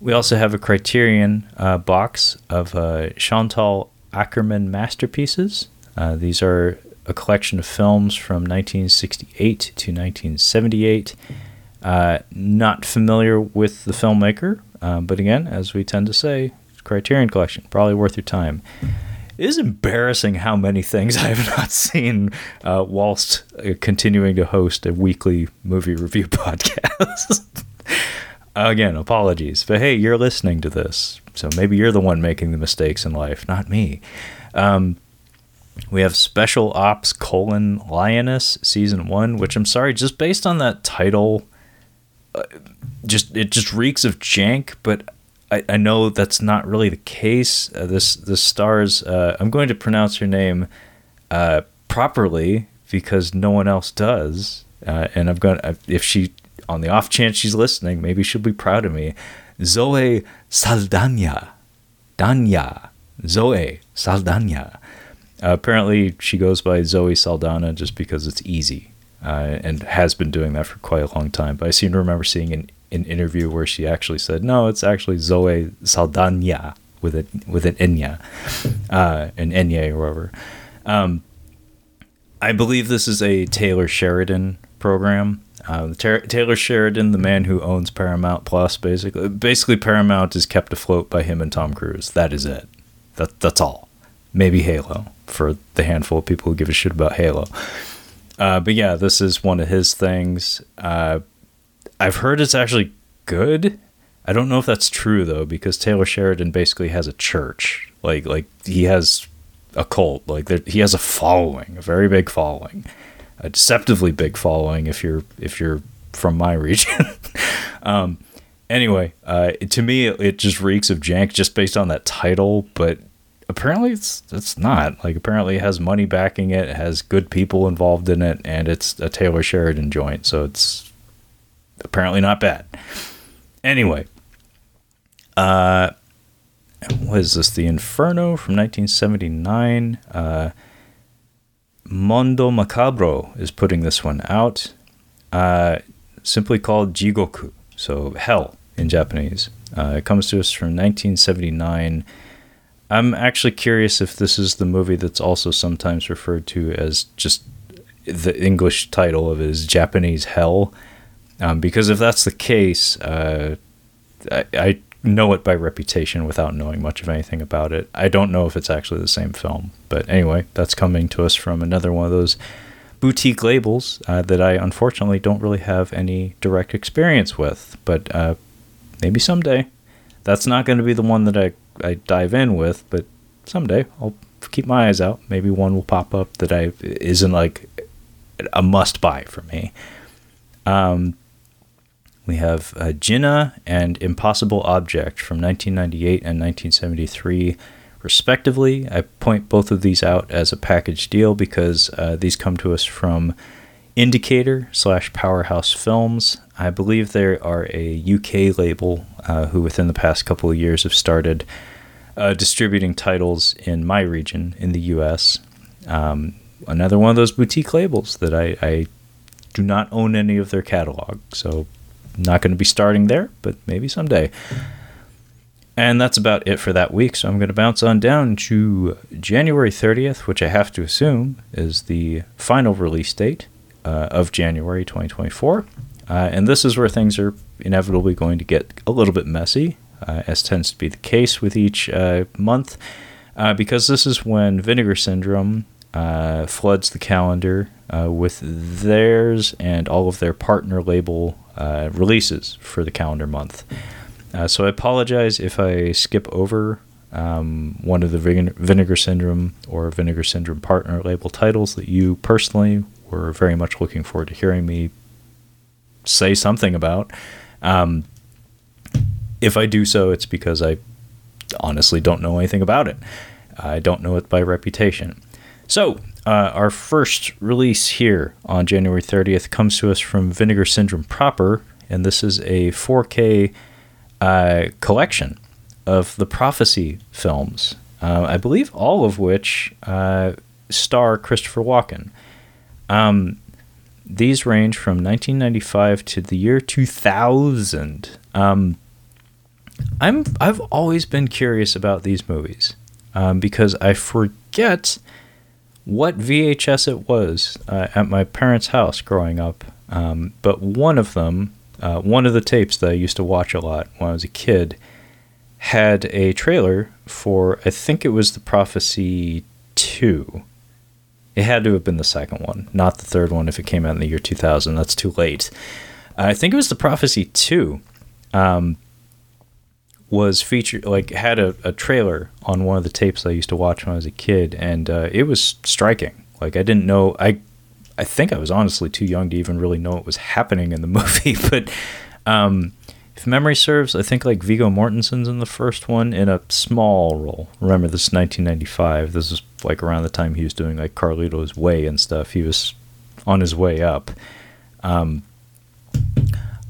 we also have a Criterion uh, box of uh, Chantal Akerman masterpieces. Uh, these are a collection of films from 1968 to 1978. Uh, not familiar with the filmmaker, uh, but again, as we tend to say, Criterion Collection, probably worth your time. It is embarrassing how many things I have not seen uh, whilst uh, continuing to host a weekly movie review podcast. Again, apologies, but hey, you're listening to this, so maybe you're the one making the mistakes in life, not me. Um, we have Special Ops colon Lioness season one, which I'm sorry, just based on that title, uh, just it just reeks of jank. But I, I know that's not really the case. Uh, this this stars. Uh, I'm going to pronounce her name uh, properly because no one else does, uh, and I'm going. to If she, on the off chance she's listening, maybe she'll be proud of me. Zoe Saldana, Danya, Zoe Saldana. Uh, apparently, she goes by Zoe Saldana just because it's easy, uh, and has been doing that for quite a long time. But I seem to remember seeing an, an interview where she actually said, "No, it's actually Zoe Saldana with it with an Enya, uh, an Enye or whatever." Um, I believe this is a Taylor Sheridan program. Uh, Taylor Sheridan, the man who owns Paramount Plus, basically, basically Paramount is kept afloat by him and Tom Cruise. That is it. That that's all. Maybe Halo for the handful of people who give a shit about Halo. Uh, but yeah, this is one of his things. Uh, I've heard it's actually good. I don't know if that's true though, because Taylor Sheridan basically has a church. Like like he has a cult. Like there, he has a following, a very big following, a deceptively big following. If you're if you're from my region. um, anyway, uh, to me, it, it just reeks of jank just based on that title. But apparently it's it's not. Like apparently it has money backing it, it has good people involved in it and it's a Taylor Sheridan joint so it's apparently not bad. Anyway uh what is this? The Inferno from 1979 uh Mondo Macabro is putting this one out. Uh simply called Jigoku so hell in Japanese. Uh, it comes to us from 1979 I'm actually curious if this is the movie that's also sometimes referred to as just the English title of it is Japanese Hell. Um, because if that's the case, uh, I, I, know it by reputation without knowing much of anything about it. I don't know if it's actually the same film. But anyway, that's coming to us from another one of those boutique labels uh, that I unfortunately don't really have any direct experience with. But uh, maybe someday. That's not going to be the one that I I dive in with, but someday I'll keep my eyes out. Maybe one will pop up that I isn't like a must buy for me. Um, we have uh, Jinnah and Impossible Object from 1998 and 1973, respectively. I point both of these out as a package deal because uh, these come to us from Indicator slash Powerhouse Films. I believe they are a UK label uh, who, within the past couple of years, have started uh, distributing titles in my region in the US. Um, another one of those boutique labels that I, I do not own any of their catalog, so not going to be starting there, but maybe someday. And that's about it for that week. So I'm going to bounce on down to January 30th, which I have to assume is the final release date uh, of January 2024. Uh, and this is where things are inevitably going to get a little bit messy, uh, as tends to be the case with each uh, month. uh, because this is when Vinegar Syndrome uh, floods the calendar uh, with theirs and all of their partner label releases for the calendar month. So I apologize if I skip over um, one of the Vinegar Syndrome or Vinegar Syndrome partner label titles that you personally were very much looking forward to hearing me say something about. Um, if I do so, it's because I honestly don't know anything about it. I don't know it by reputation. So, uh, our first release here on January 30th comes to us from Vinegar Syndrome proper, and this is a 4K uh, collection of the Prophecy films. Uh, I believe all of which uh, star Christopher Walken. Um, these range from 1995 to the year 2000. Um, I'm I've always been curious about these movies um, because I forget what VHS it was uh, at my parents' house growing up. Um, but one of them, uh, one of the tapes that I used to watch a lot when I was a kid, had a trailer for I think it was the Prophecy Two. It had to have been the second one, not the third one. If it came out in the year 2000, that's too late. I think it was the Prophecy Two. Um, was featured like had a, a trailer on one of the tapes I used to watch when I was a kid, and uh, it was striking. Like I didn't know I I think I was honestly too young to even really know what was happening in the movie, but um, if memory serves, I think like Viggo Mortensen's in the first one in a small role. Remember, this is 1995. This is like around the time he was doing like Carlito's Way and stuff. He was on his way up. Um,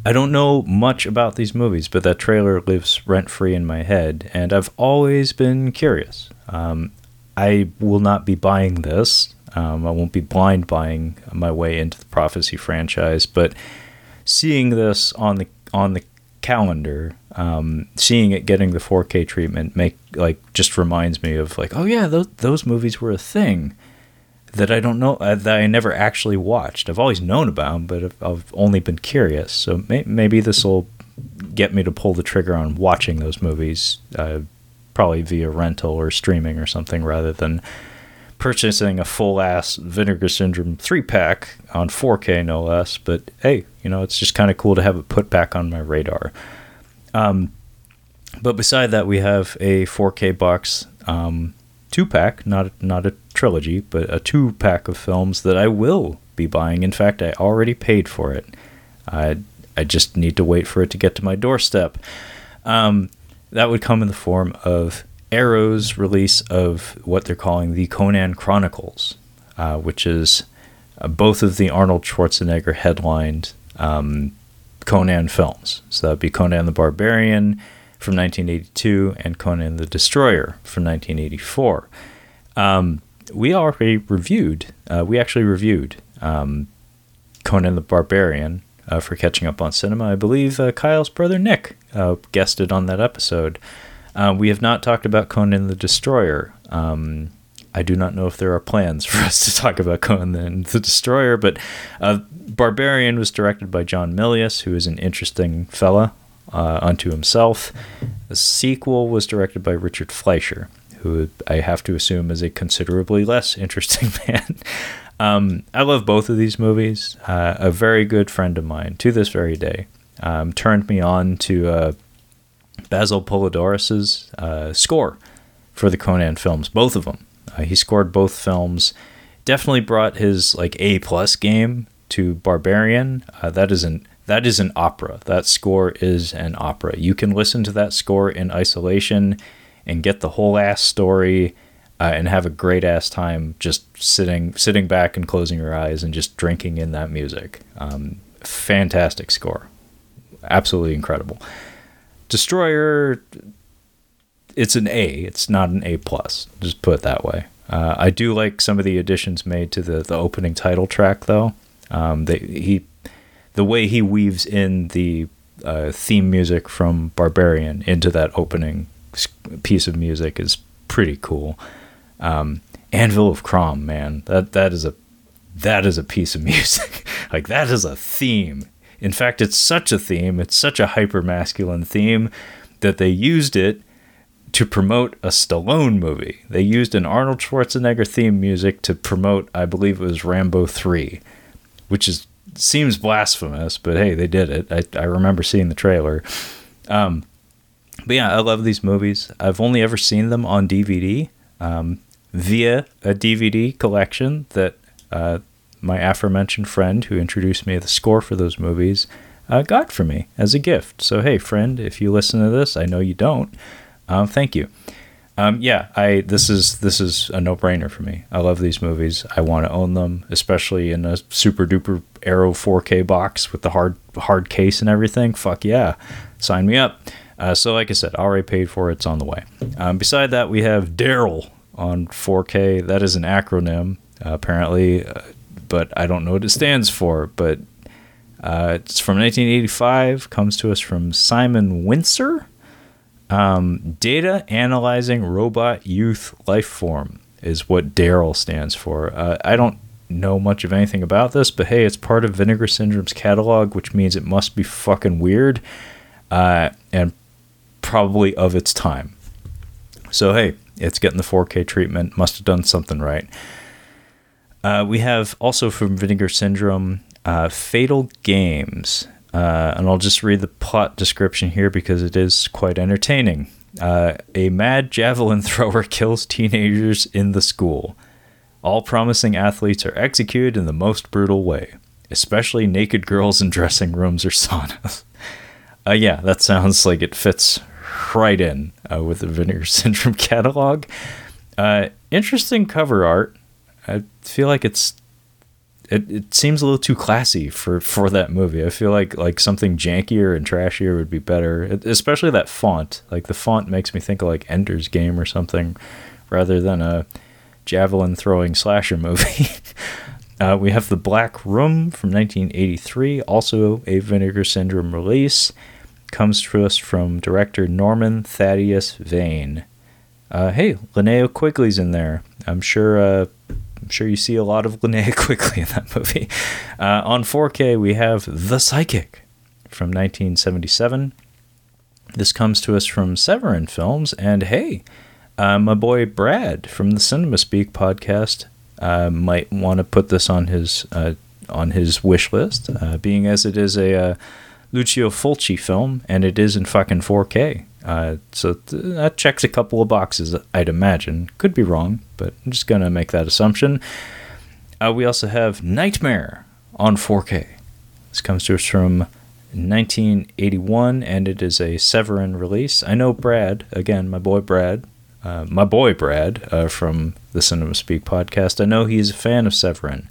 I don't know much about these movies, but that trailer lives rent free in my head, and I've always been curious. Um, I will not be buying this. Um, I won't be blind buying my way into the Prophecy franchise, but seeing this on the on the calendar, um, seeing it getting the 4K treatment, make like just reminds me of like, oh yeah, those those movies were a thing that I don't know uh, that I never actually watched. I've always known about them, but I've, I've only been curious. So may, maybe this will get me to pull the trigger on watching those movies, uh, probably via rental or streaming or something, rather than purchasing a full ass Vinegar Syndrome three pack on 4K, no less. But hey, you know, it's just kind of cool to have it put back on my radar. Um, but beside that, we have a 4K box. Um, two pack, not not a trilogy, but a two pack of films that I will be buying. In fact, I already paid for it. I I just need to wait for it to get to my doorstep. Um, that would come in the form of Arrow's release of what they're calling the Conan Chronicles, uh, which is uh, both of the Arnold Schwarzenegger headlined um, Conan films. So that'd be Conan the Barbarian from 1982 and Conan the Destroyer from 1984. Um, we already reviewed, uh, we actually reviewed um, Conan the Barbarian uh, for catching up on cinema. I believe uh, Kyle's brother Nick uh, guested on that episode. Uh, we have not talked about Conan the Destroyer. Um, I do not know if there are plans for us to talk about Conan the Destroyer, but uh, Barbarian was directed by John Milius, who is an interesting fella uh, unto himself. The sequel was directed by Richard Fleischer, who I have to assume is a considerably less interesting man. um, I love both of these movies. Uh, a very good friend of mine to this very day um, turned me on to uh, Basil Poledouris's uh, score for the Conan films, both of them. Uh, he scored both films. Definitely brought his like A plus game to Barbarian. Uh, that is an that is an opera. That score is an opera. You can listen to that score in isolation and get the whole ass story uh, and have a great ass time just sitting sitting back and closing your eyes and just drinking in that music. Um, fantastic score, absolutely incredible. Destroyer, it's an A. It's not an A plus. Just put it that way. Uh, I do like some of the additions made to the the opening title track though. Um, they, he the way he weaves in the uh, theme music from Barbarian into that opening piece of music is pretty cool. Um, Anvil of Crom, man, that that is a that is a piece of music. like that is a theme. In fact, it's such a theme. It's such a hyper masculine theme that they used it to promote a Stallone movie. They used an Arnold Schwarzenegger theme music to promote, I believe it was Rambo 3, which is seems blasphemous, but hey, they did it. I, I remember seeing the trailer. Um, but yeah, I love these movies. I've only ever seen them on DVD um, via a DVD collection that uh, my aforementioned friend who introduced me to the score for those movies uh, got for me as a gift. So, hey, friend, if you listen to this, I know you don't. Um, thank you. Um, yeah, I this is this is a no brainer for me. I love these movies. I want to own them, especially in a super duper Arrow 4K box with the hard hard case and everything. Fuck yeah, sign me up. Uh, so, like I said, already paid for. It's on the way. Um, beside that, we have Daryl on 4K. That is an acronym, uh, apparently, uh, but I don't know what it stands for. But uh, it's from 1985. Comes to us from Simon Wincer. Um, data analyzing robot youth life form is what Daryl stands for. Uh, I don't know much of anything about this, but hey, it's part of Vinegar Syndrome's catalog, which means it must be fucking weird uh, and probably of its time. So hey, it's getting the 4K treatment. Must have done something right. Uh, we have also from Vinegar Syndrome uh, Fatal Games. Uh, and I'll just read the plot description here because it is quite entertaining. Uh, a mad javelin thrower kills teenagers in the school. All promising athletes are executed in the most brutal way, especially naked girls in dressing rooms or saunas. Uh, yeah, that sounds like it fits right in uh, with the Vinegar Syndrome catalog. Interesting cover art. I feel like it's it, it seems a little too classy for, for that movie. I feel like like something jankier and trashier would be better, it, especially that font. Like the font makes me think of like Ender's Game or something, rather than a javelin throwing slasher movie. uh, we have the Black Room from 1983, also a Vinegar Syndrome release. Comes to us from director Norman Thaddeus Vane. Uh, hey, Linnea Quigley's in there. I'm sure uh, I'm sure you see a lot of Linnea Quigley in that movie. Uh, on 4K, we have The Psychic from 1977. This comes to us from Severin Films, and hey, uh, my boy Brad from the Cinema Speak podcast uh, might want to put this on his uh, on his wish list, uh, being as it is a uh, Lucio Fulci film, and it is in fucking 4K. Uh, so th- that checks a couple of boxes, I'd imagine. Could be wrong, but I'm just going to make that assumption. Uh, we also have Nightmare on 4K. This comes to us from 1981, and it is a Severin release. I know Brad, again, my boy Brad, uh, my boy Brad uh, from the Cinema Speak podcast, I know he's a fan of Severin.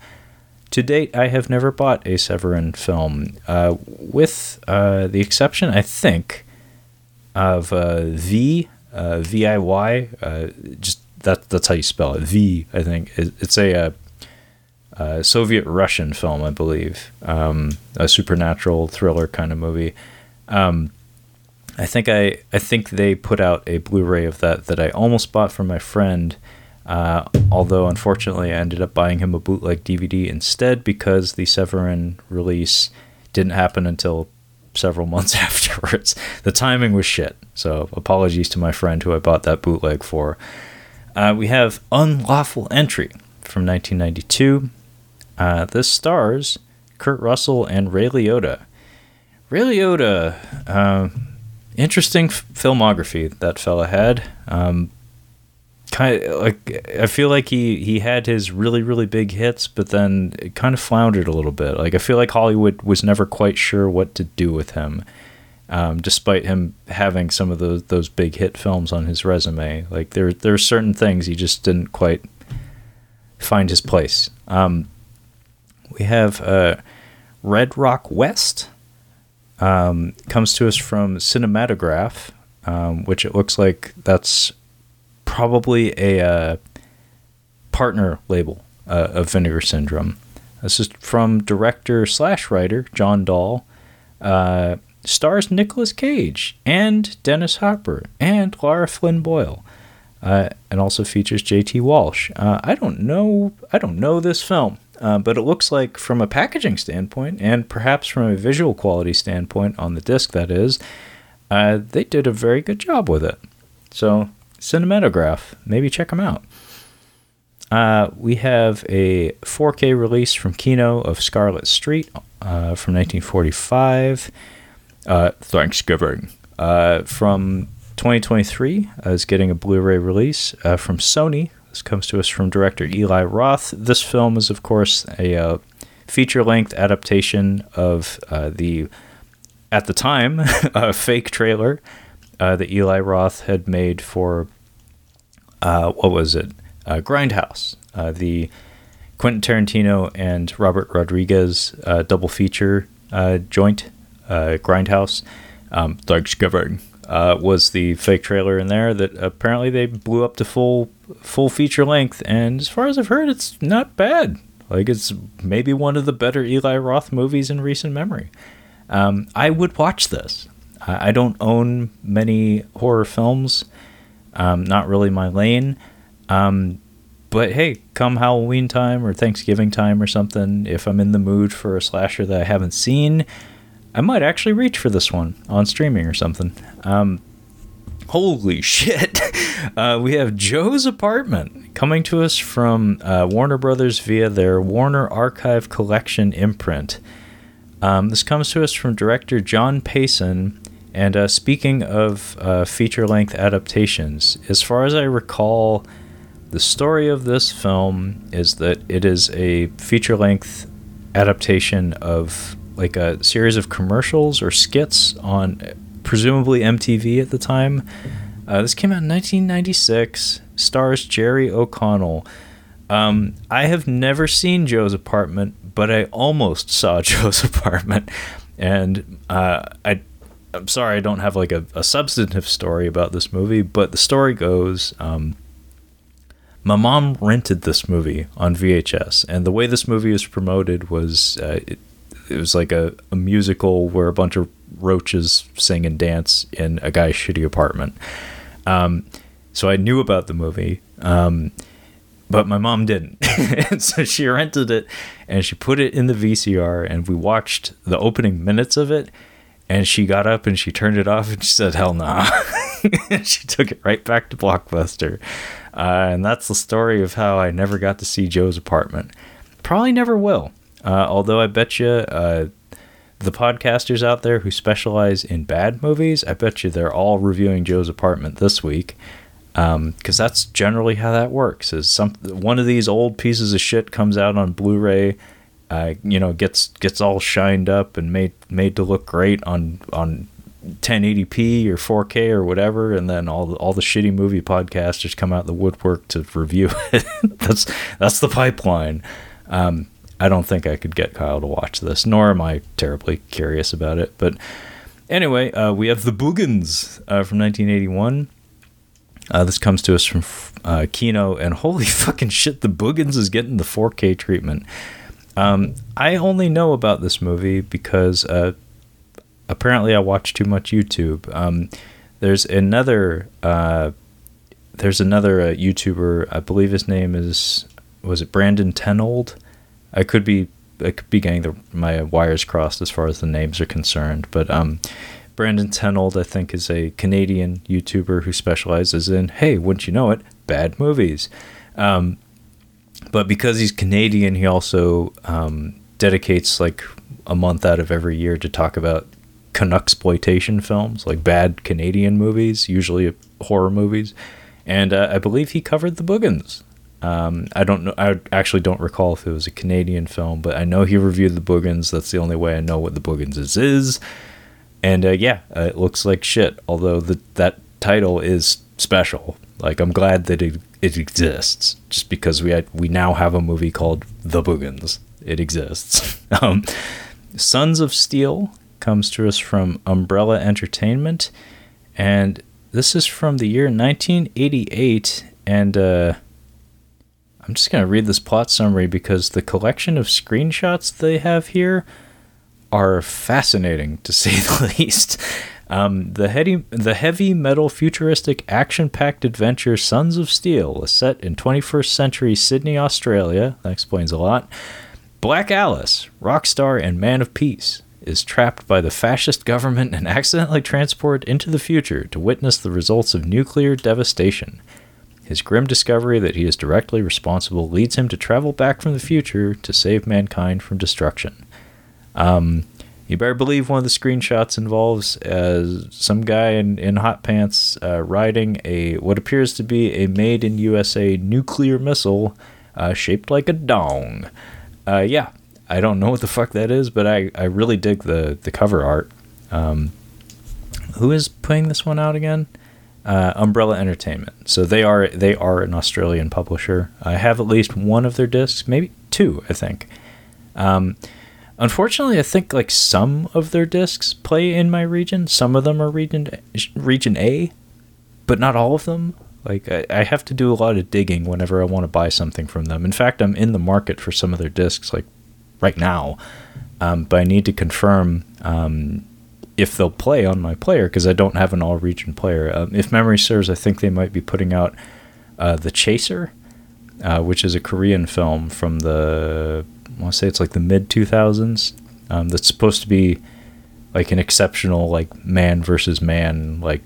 To date, I have never bought a Severin film, uh, with uh, the exception, I think, of uh, V uh, V I Y. Uh, just that that's how you spell it. V I think it's a, a, a Soviet Russian film, I believe, um, a supernatural thriller kind of movie. Um, I think I I think they put out a Blu-ray of that that I almost bought from my friend. Uh, although unfortunately I ended up buying him a bootleg DVD instead because the Severin release didn't happen until several months afterwards. The timing was shit. So apologies to my friend who I bought that bootleg for. Uh, we have Unlawful Entry from 1992. Uh, this stars Kurt Russell and Ray Liotta. Ray Liotta, uh, interesting f- filmography that fella had. Um, kind of like I feel like he he had his really really big hits, but then it kind of floundered a little bit. Like I feel like Hollywood was never quite sure what to do with him, um, despite him having some of those those big hit films on his resume. Like there there are certain things he just didn't quite find his place. Um, we have uh, Red Rock West. Um, comes to us from Cinematograph, um, which it looks like that's probably a uh, partner label uh, of Vinegar Syndrome. This is from director slash writer John Dahl. Uh, stars Nicolas Cage and Dennis Hopper and Lara Flynn Boyle, uh, and also features J.T. Walsh. Uh, I don't know. I don't know this film, uh, but it looks like from a packaging standpoint and perhaps from a visual quality standpoint on the disc, that is, they did a very good job with it. So, Cinematograph, maybe check them out. Uh, we have a 4K release from Kino of Scarlet Street uh, from 1945. Uh, Thanksgiving. Uh, from 2023 uh, is getting a Blu-ray release uh, from Sony. This comes to us from director Eli Roth. This film is, of course, a uh, feature-length adaptation of the, at the time, fake trailer uh, that Eli Roth had made for, uh, what was it? Grindhouse, the Quentin Tarantino and Robert Rodriguez double feature joint, Grindhouse. Um, Thanksgiving uh, was the fake trailer in there that apparently they blew up to full full feature length, and as far as I've heard, it's not bad. Like it's maybe one of the better Eli Roth movies in recent memory. Um, I would watch this. I don't own many horror films, um, not really my lane. Um, but hey, come Halloween time or Thanksgiving time or something, if I'm in the mood for a slasher that I haven't seen, I might actually reach for this one on streaming or something. Um, holy shit! Uh, we have Joe's apartment coming to us from uh, Warner Brothers via their Warner Archive Collection imprint. Um, this comes to us from director John Payson. And uh, speaking of uh, feature length adaptations, as far as I recall, the story of this film is that it is a feature length adaptation of like a series of commercials or skits on presumably MTV at the time. Uh, this came out in 1996. Stars Jerry O'Connell. Um, I have never seen Joe's apartment, but I almost saw Joe's apartment, and uh, I. I'm sorry, I don't have like a, a, substantive story about this movie, but the story goes um, my mom rented this movie on VHS, and the way this movie was promoted was uh, it, it was like a, a musical where a bunch of roaches sing and dance in a guy's shitty apartment. Um, so I knew about the movie, um, but my mom didn't. so she rented it and she put it in the VCR, and we watched the opening minutes of it. And she got up and she turned it off and she said, "Hell nah." she took it right back to Blockbuster, uh, and that's the story of how I never got to see Joe's apartment. Probably never will. Uh, although I bet you uh, the podcasters out there who specialize in bad movies, I bet you they're all reviewing Joe's apartment this week. Because um, that's generally how that works. Is some one of these old pieces of shit comes out on Blu-ray, uh, you know, gets gets all shined up and made made to look great on on 1080p or 4K or whatever, and then all the, all the shitty movie podcasters come out the woodwork to review it. that's that's the pipeline. Um, I don't think I could get Kyle to watch this, nor am I terribly curious about it. But anyway, uh, we have The Boogens uh, from 1981. Uh, this comes to us from uh, Kino, and holy fucking shit, The Boogens is getting the 4K treatment. Um, I only know about this movie because uh, apparently I watch too much YouTube. Um, there's another uh, there's another YouTuber. I believe his name is was it Brandon Tenold I could be I could be getting the, my wires crossed as far as the names are concerned, but um, Brandon Tenold, I think, is a Canadian YouTuber who specializes in, hey, wouldn't you know it, bad movies. Um, but because he's Canadian, he also um, dedicates like a month out of every year to talk about exploitation films, like bad Canadian movies, usually horror movies. And uh, I believe he covered The Boogens um, I don't know. I actually don't recall if it was a Canadian film, but I know he reviewed the Boogens. That's the only way I know what the Boogens is. is. And uh, yeah, uh, it looks like shit. Although the, that title is special. Like I'm glad that it it exists, just because we had, we now have a movie called The Boogens. It exists. um, Sons of Steel comes to us from Umbrella Entertainment, and this is from the year 1988, and. Uh, I'm just going to read this plot summary because the collection of screenshots they have here are fascinating to say the least. Um, the, heady, the heavy metal futuristic action packed adventure Sons of Steel is set in 21st century Sydney, Australia. That explains a lot. Black Alice, rock star and man of peace, is trapped by the fascist government and accidentally transported into the future to witness the results of nuclear devastation. His grim discovery that he is directly responsible leads him to travel back from the future to save mankind from destruction. Um, you better believe one of the screenshots involves uh, some guy in, in hot pants uh, riding a what appears to be a made in USA nuclear missile uh, shaped like a dong. Uh, yeah, I don't know what the fuck that is, but I, I really dig the, the cover art. Um, who is putting this one out again? Uh, Umbrella Entertainment. So they are they are an Australian publisher. I have at least one of their discs, maybe two, I think. Um, unfortunately, I think like some of their discs play in my region. Some of them are region region A, but not all of them. Like I, I have to do a lot of digging whenever I want to buy something from them. In fact, I'm in the market for some of their discs like right now, um, but I need to confirm um, if they'll play on my player because I don't have an all region player. Um, if memory serves, I think they might be putting out uh, The Chaser, uh, which is a Korean film from the, I want to say it's like the mid 2000s. Um, that's supposed to be like an exceptional, like man versus man, like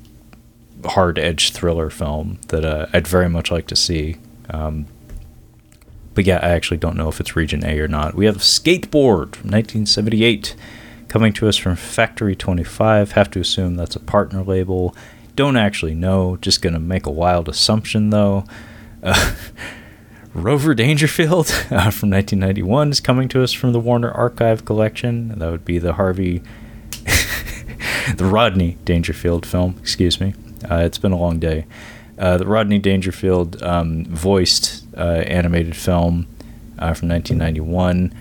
hard edge thriller film that uh, I'd very much like to see. Um, but yeah, I actually don't know if it's region A or not. We have Skateboard from 1978 coming to us from Factory 25. Have to assume that's a partner label. Don't actually know. Just to make a wild assumption though. Uh, Rover Dangerfield uh, from 1991 is coming to us from the Warner Archive collection. That would be the Harvey, the Rodney Dangerfield film, excuse me. Uh, it's been a long day. Uh, the Rodney Dangerfield um, voiced uh, animated film uh, from 1991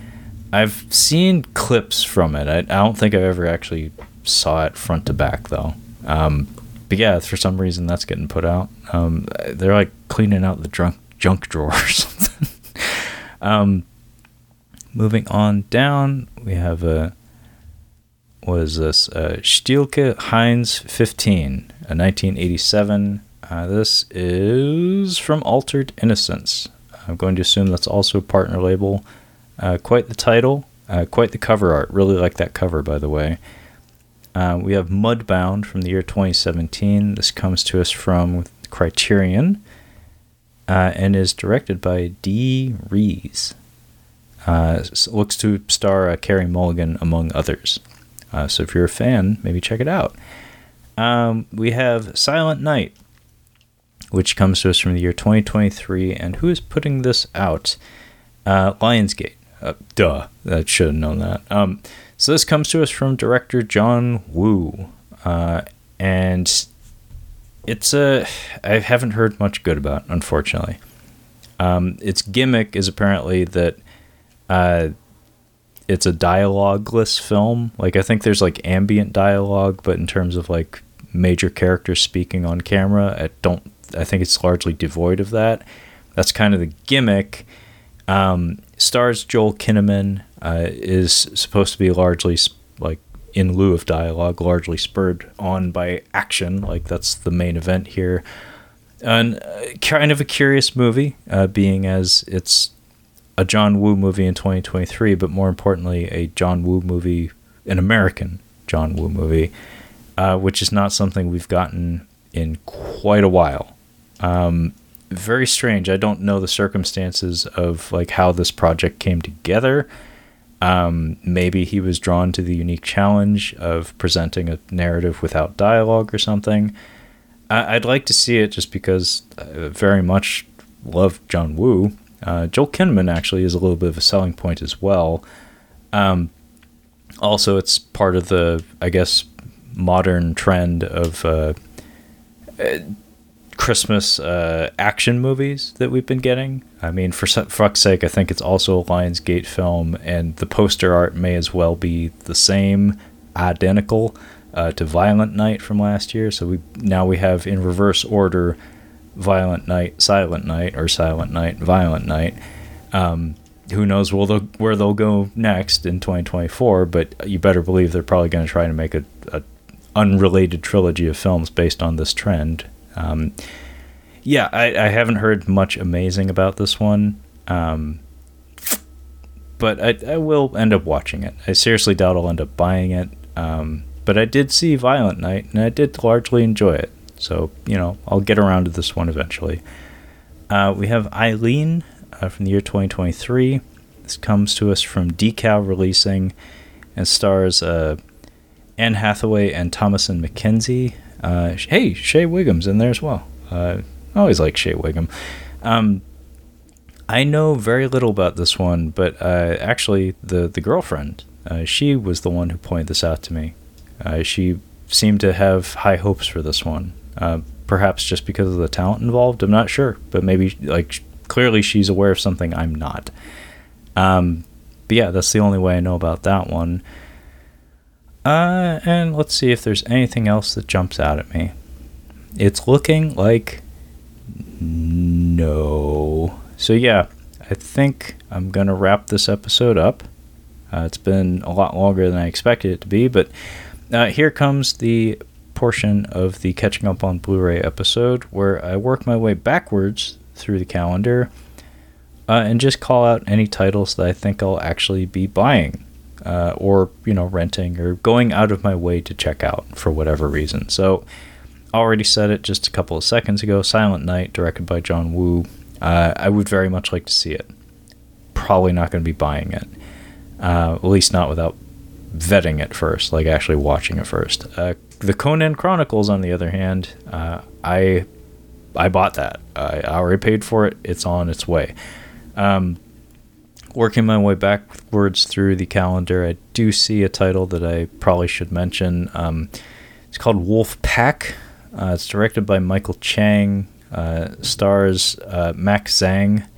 I've seen clips from it. I, I don't think I've ever actually saw it front to back though. Um, but yeah, for some reason that's getting put out. Um, they're like cleaning out the drunk junk drawer or something. Um, moving on down, we have a what is this? Uh, Stielke Heinz 15, a 1987. Uh, this is from Altered Innocence. I'm going to assume that's also a partner label. Uh, quite the title, uh, quite the cover art. Really like that cover, by the way. Uh, we have Mudbound from the year 2017. This comes to us from Criterion uh, and is directed by Dee Rees. Uh, looks to star uh, Carey Mulligan, among others. so if you're a fan, maybe check it out. Um, we have Silent Night, which comes to us from the year 2023. And who is putting this out? Lionsgate. Uh, duh, I should have known that. Um, so this comes to us from director John Woo, uh, and it's a I haven't heard much good about, unfortunately. Um, its gimmick is apparently that uh, it's a dialogueless film. Like I think there's like ambient dialogue, but in terms of like major characters speaking on camera, I don't. I think it's largely devoid of that. That's kind of the gimmick. Um, stars Joel Kinnaman, uh, is supposed to be largely like in lieu of dialogue, largely spurred on by action. Like that's the main event here. And uh, kind of a curious movie, uh, being as it's a John Woo movie in 2023, but more importantly, a John Woo movie, an American John Woo movie, uh, which is not something we've gotten in quite a while. Um, very strange. I don't know the circumstances of like how this project came together. Um, maybe he was drawn to the unique challenge of presenting a narrative without dialogue or something. I- would like to see it just because I very much love John Woo. Uh, Joel Kinnaman actually is a little bit of a selling point as well. Um, also, it's part of the, I guess, modern trend of uh, Christmas uh, action movies that we've been getting. I mean, for fuck's sake, I think it's also a Lionsgate film, and the poster art may as well be the same, identical uh, to Violent Night from last year. So we now we have in reverse order, Violent Night, Silent Night, or Silent Night, Violent Night. Um, who knows where they'll, where they'll go next in 2024? But you better believe they're probably going to try to make a, a unrelated trilogy of films based on this trend um, yeah, I, I, haven't heard much amazing about this one. Um, but I, I will end up watching it. I seriously doubt I'll end up buying it. Um, but I did see Violent Night, and I did largely enjoy it. So, you know, I'll get around to this one eventually. Uh, we have Eileen uh, from the year 2023. This comes to us from Decal Releasing and stars uh, Anne Hathaway and Thomasin McKenzie. Uh, hey, Shea Whigham's in there as well. Uh, I always like Shea Wiggum. Um, I know very little about this one, but uh, actually, the the girlfriend, uh, she was the one who pointed this out to me. Uh, she seemed to have high hopes for this one, uh, perhaps just because of the talent involved. I'm not sure, but maybe like clearly she's aware of something I'm not. Um, but yeah, that's the only way I know about that one. Uh, and let's see if there's anything else that jumps out at me. It's looking like no. So yeah, I think I'm gonna wrap this episode up. Uh, it's been a lot longer than I expected it to be, but uh, here comes the portion of the catching up on Blu-ray episode where I work my way backwards through the calendar uh, and just call out any titles that I think I'll actually be buying. Uh, or you know renting or going out of my way to check out for whatever reason. So already said it just a couple of seconds ago. Silent Night, directed by John Woo. Uh, I would very much like to see it. Probably not going to be buying it, uh, at least not without vetting it first, like actually watching it first. Uh, the Conan Chronicles, on the other hand, uh, I I bought that. I already paid for it. It's on its way. Um, working my way backwards through the calendar, I do see a title that I probably should mention. Um, it's called Wolf Pack. Uh, it's directed by Michael Chang, uh, stars uh, Max Zhang,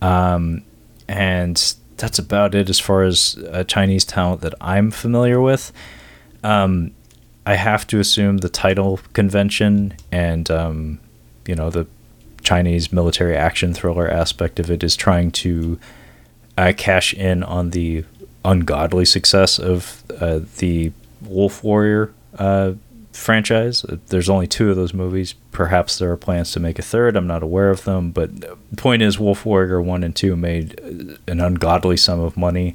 um, and that's about it as far as uh, Chinese talent that I'm familiar with. Um, I have to assume the title convention and um, you know the Chinese military action thriller aspect of it is trying to uh, cash in on the ungodly success of uh, the Wolf Warrior uh, franchise. There's only two of those movies. Perhaps there are plans to make a third. I'm not aware of them. But the point is, Wolf Warrior 1 and 2 made an ungodly sum of money.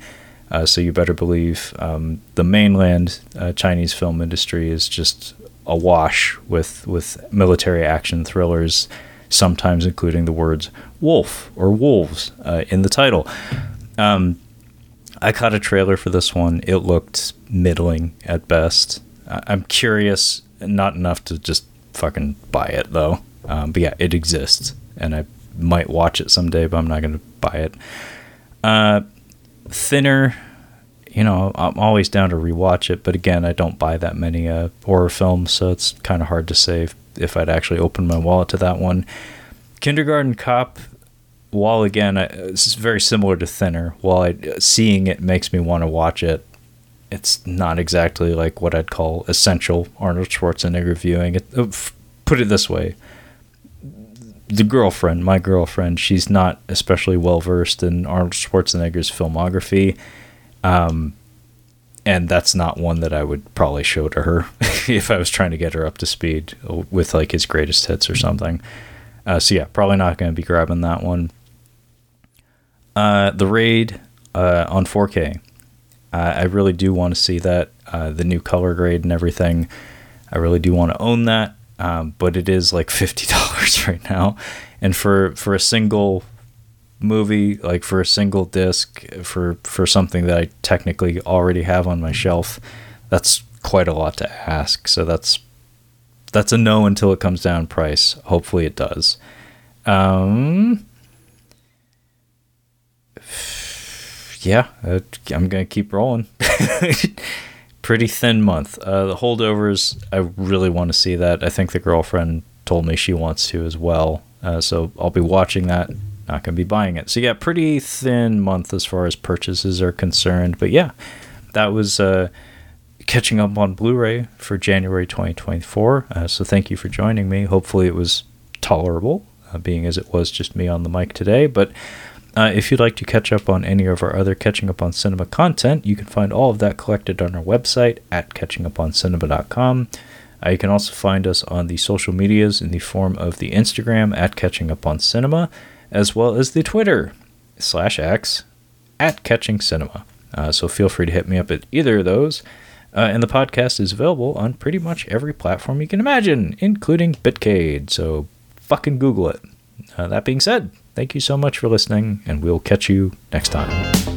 Uh, so you better believe um, the mainland uh, Chinese film industry is just awash with, with military action thrillers, sometimes including the words wolf or wolves uh, in the title. Um, I caught a trailer for this one. It looked middling at best. I'm curious, not enough to just fucking buy it though. Um, but yeah, it exists, and I might watch it someday, but I'm not gonna buy it. Uh, Thinner, you know, I'm always down to rewatch it, but again, I don't buy that many uh, horror films, so it's kind of hard to say if, I'd actually opened my wallet to that one. Kindergarten Cop, while again, I, it's very similar to Thinner. While I, seeing it makes me want to watch it, it's not exactly like what I'd call essential Arnold Schwarzenegger viewing. It, uh, put it this way the girlfriend, my girlfriend, she's not especially well versed in Arnold Schwarzenegger's filmography. Um, and that's not one that I would probably show to her if I was trying to get her up to speed with like his greatest hits or something. Uh, so yeah, probably not going to be grabbing that one. Uh, the Raid uh, on 4K. Uh, I really do want to see that uh, the new color grade and everything. I really do want to own that, um, but it is like fifty dollars right now, and for for a single movie, like for a single disc, for for something that I technically already have on my shelf, that's quite a lot to ask. So that's that's a no until it comes down price. Hopefully it does. Um, yeah, uh, I'm gonna keep rolling. Pretty thin month. Uh, the holdovers, I really want to see that. I think the girlfriend told me she wants to as well. Uh, so I'll be watching that. Not gonna be buying it. So yeah, pretty thin month as far as purchases are concerned. But yeah, that was uh, catching up on Blu-ray for January 2024. Uh, so thank you for joining me. Hopefully it was tolerable, uh, being as it was just me on the mic today. But uh, if you'd like to catch up on any of our other Catching Up on Cinema content, you can find all of that collected on our website at catchinguponcinema.com. Uh, you can also find us on the social medias in the form of the Instagram at Catching Up on Cinema, as well as the Twitter slash X at Catching Cinema. Uh, so feel free to hit me up at either of those. Uh, and the podcast is available on pretty much every platform you can imagine, including Bitcade. So fucking Google it. Uh, that being said, thank you so much for listening, and we'll catch you next time.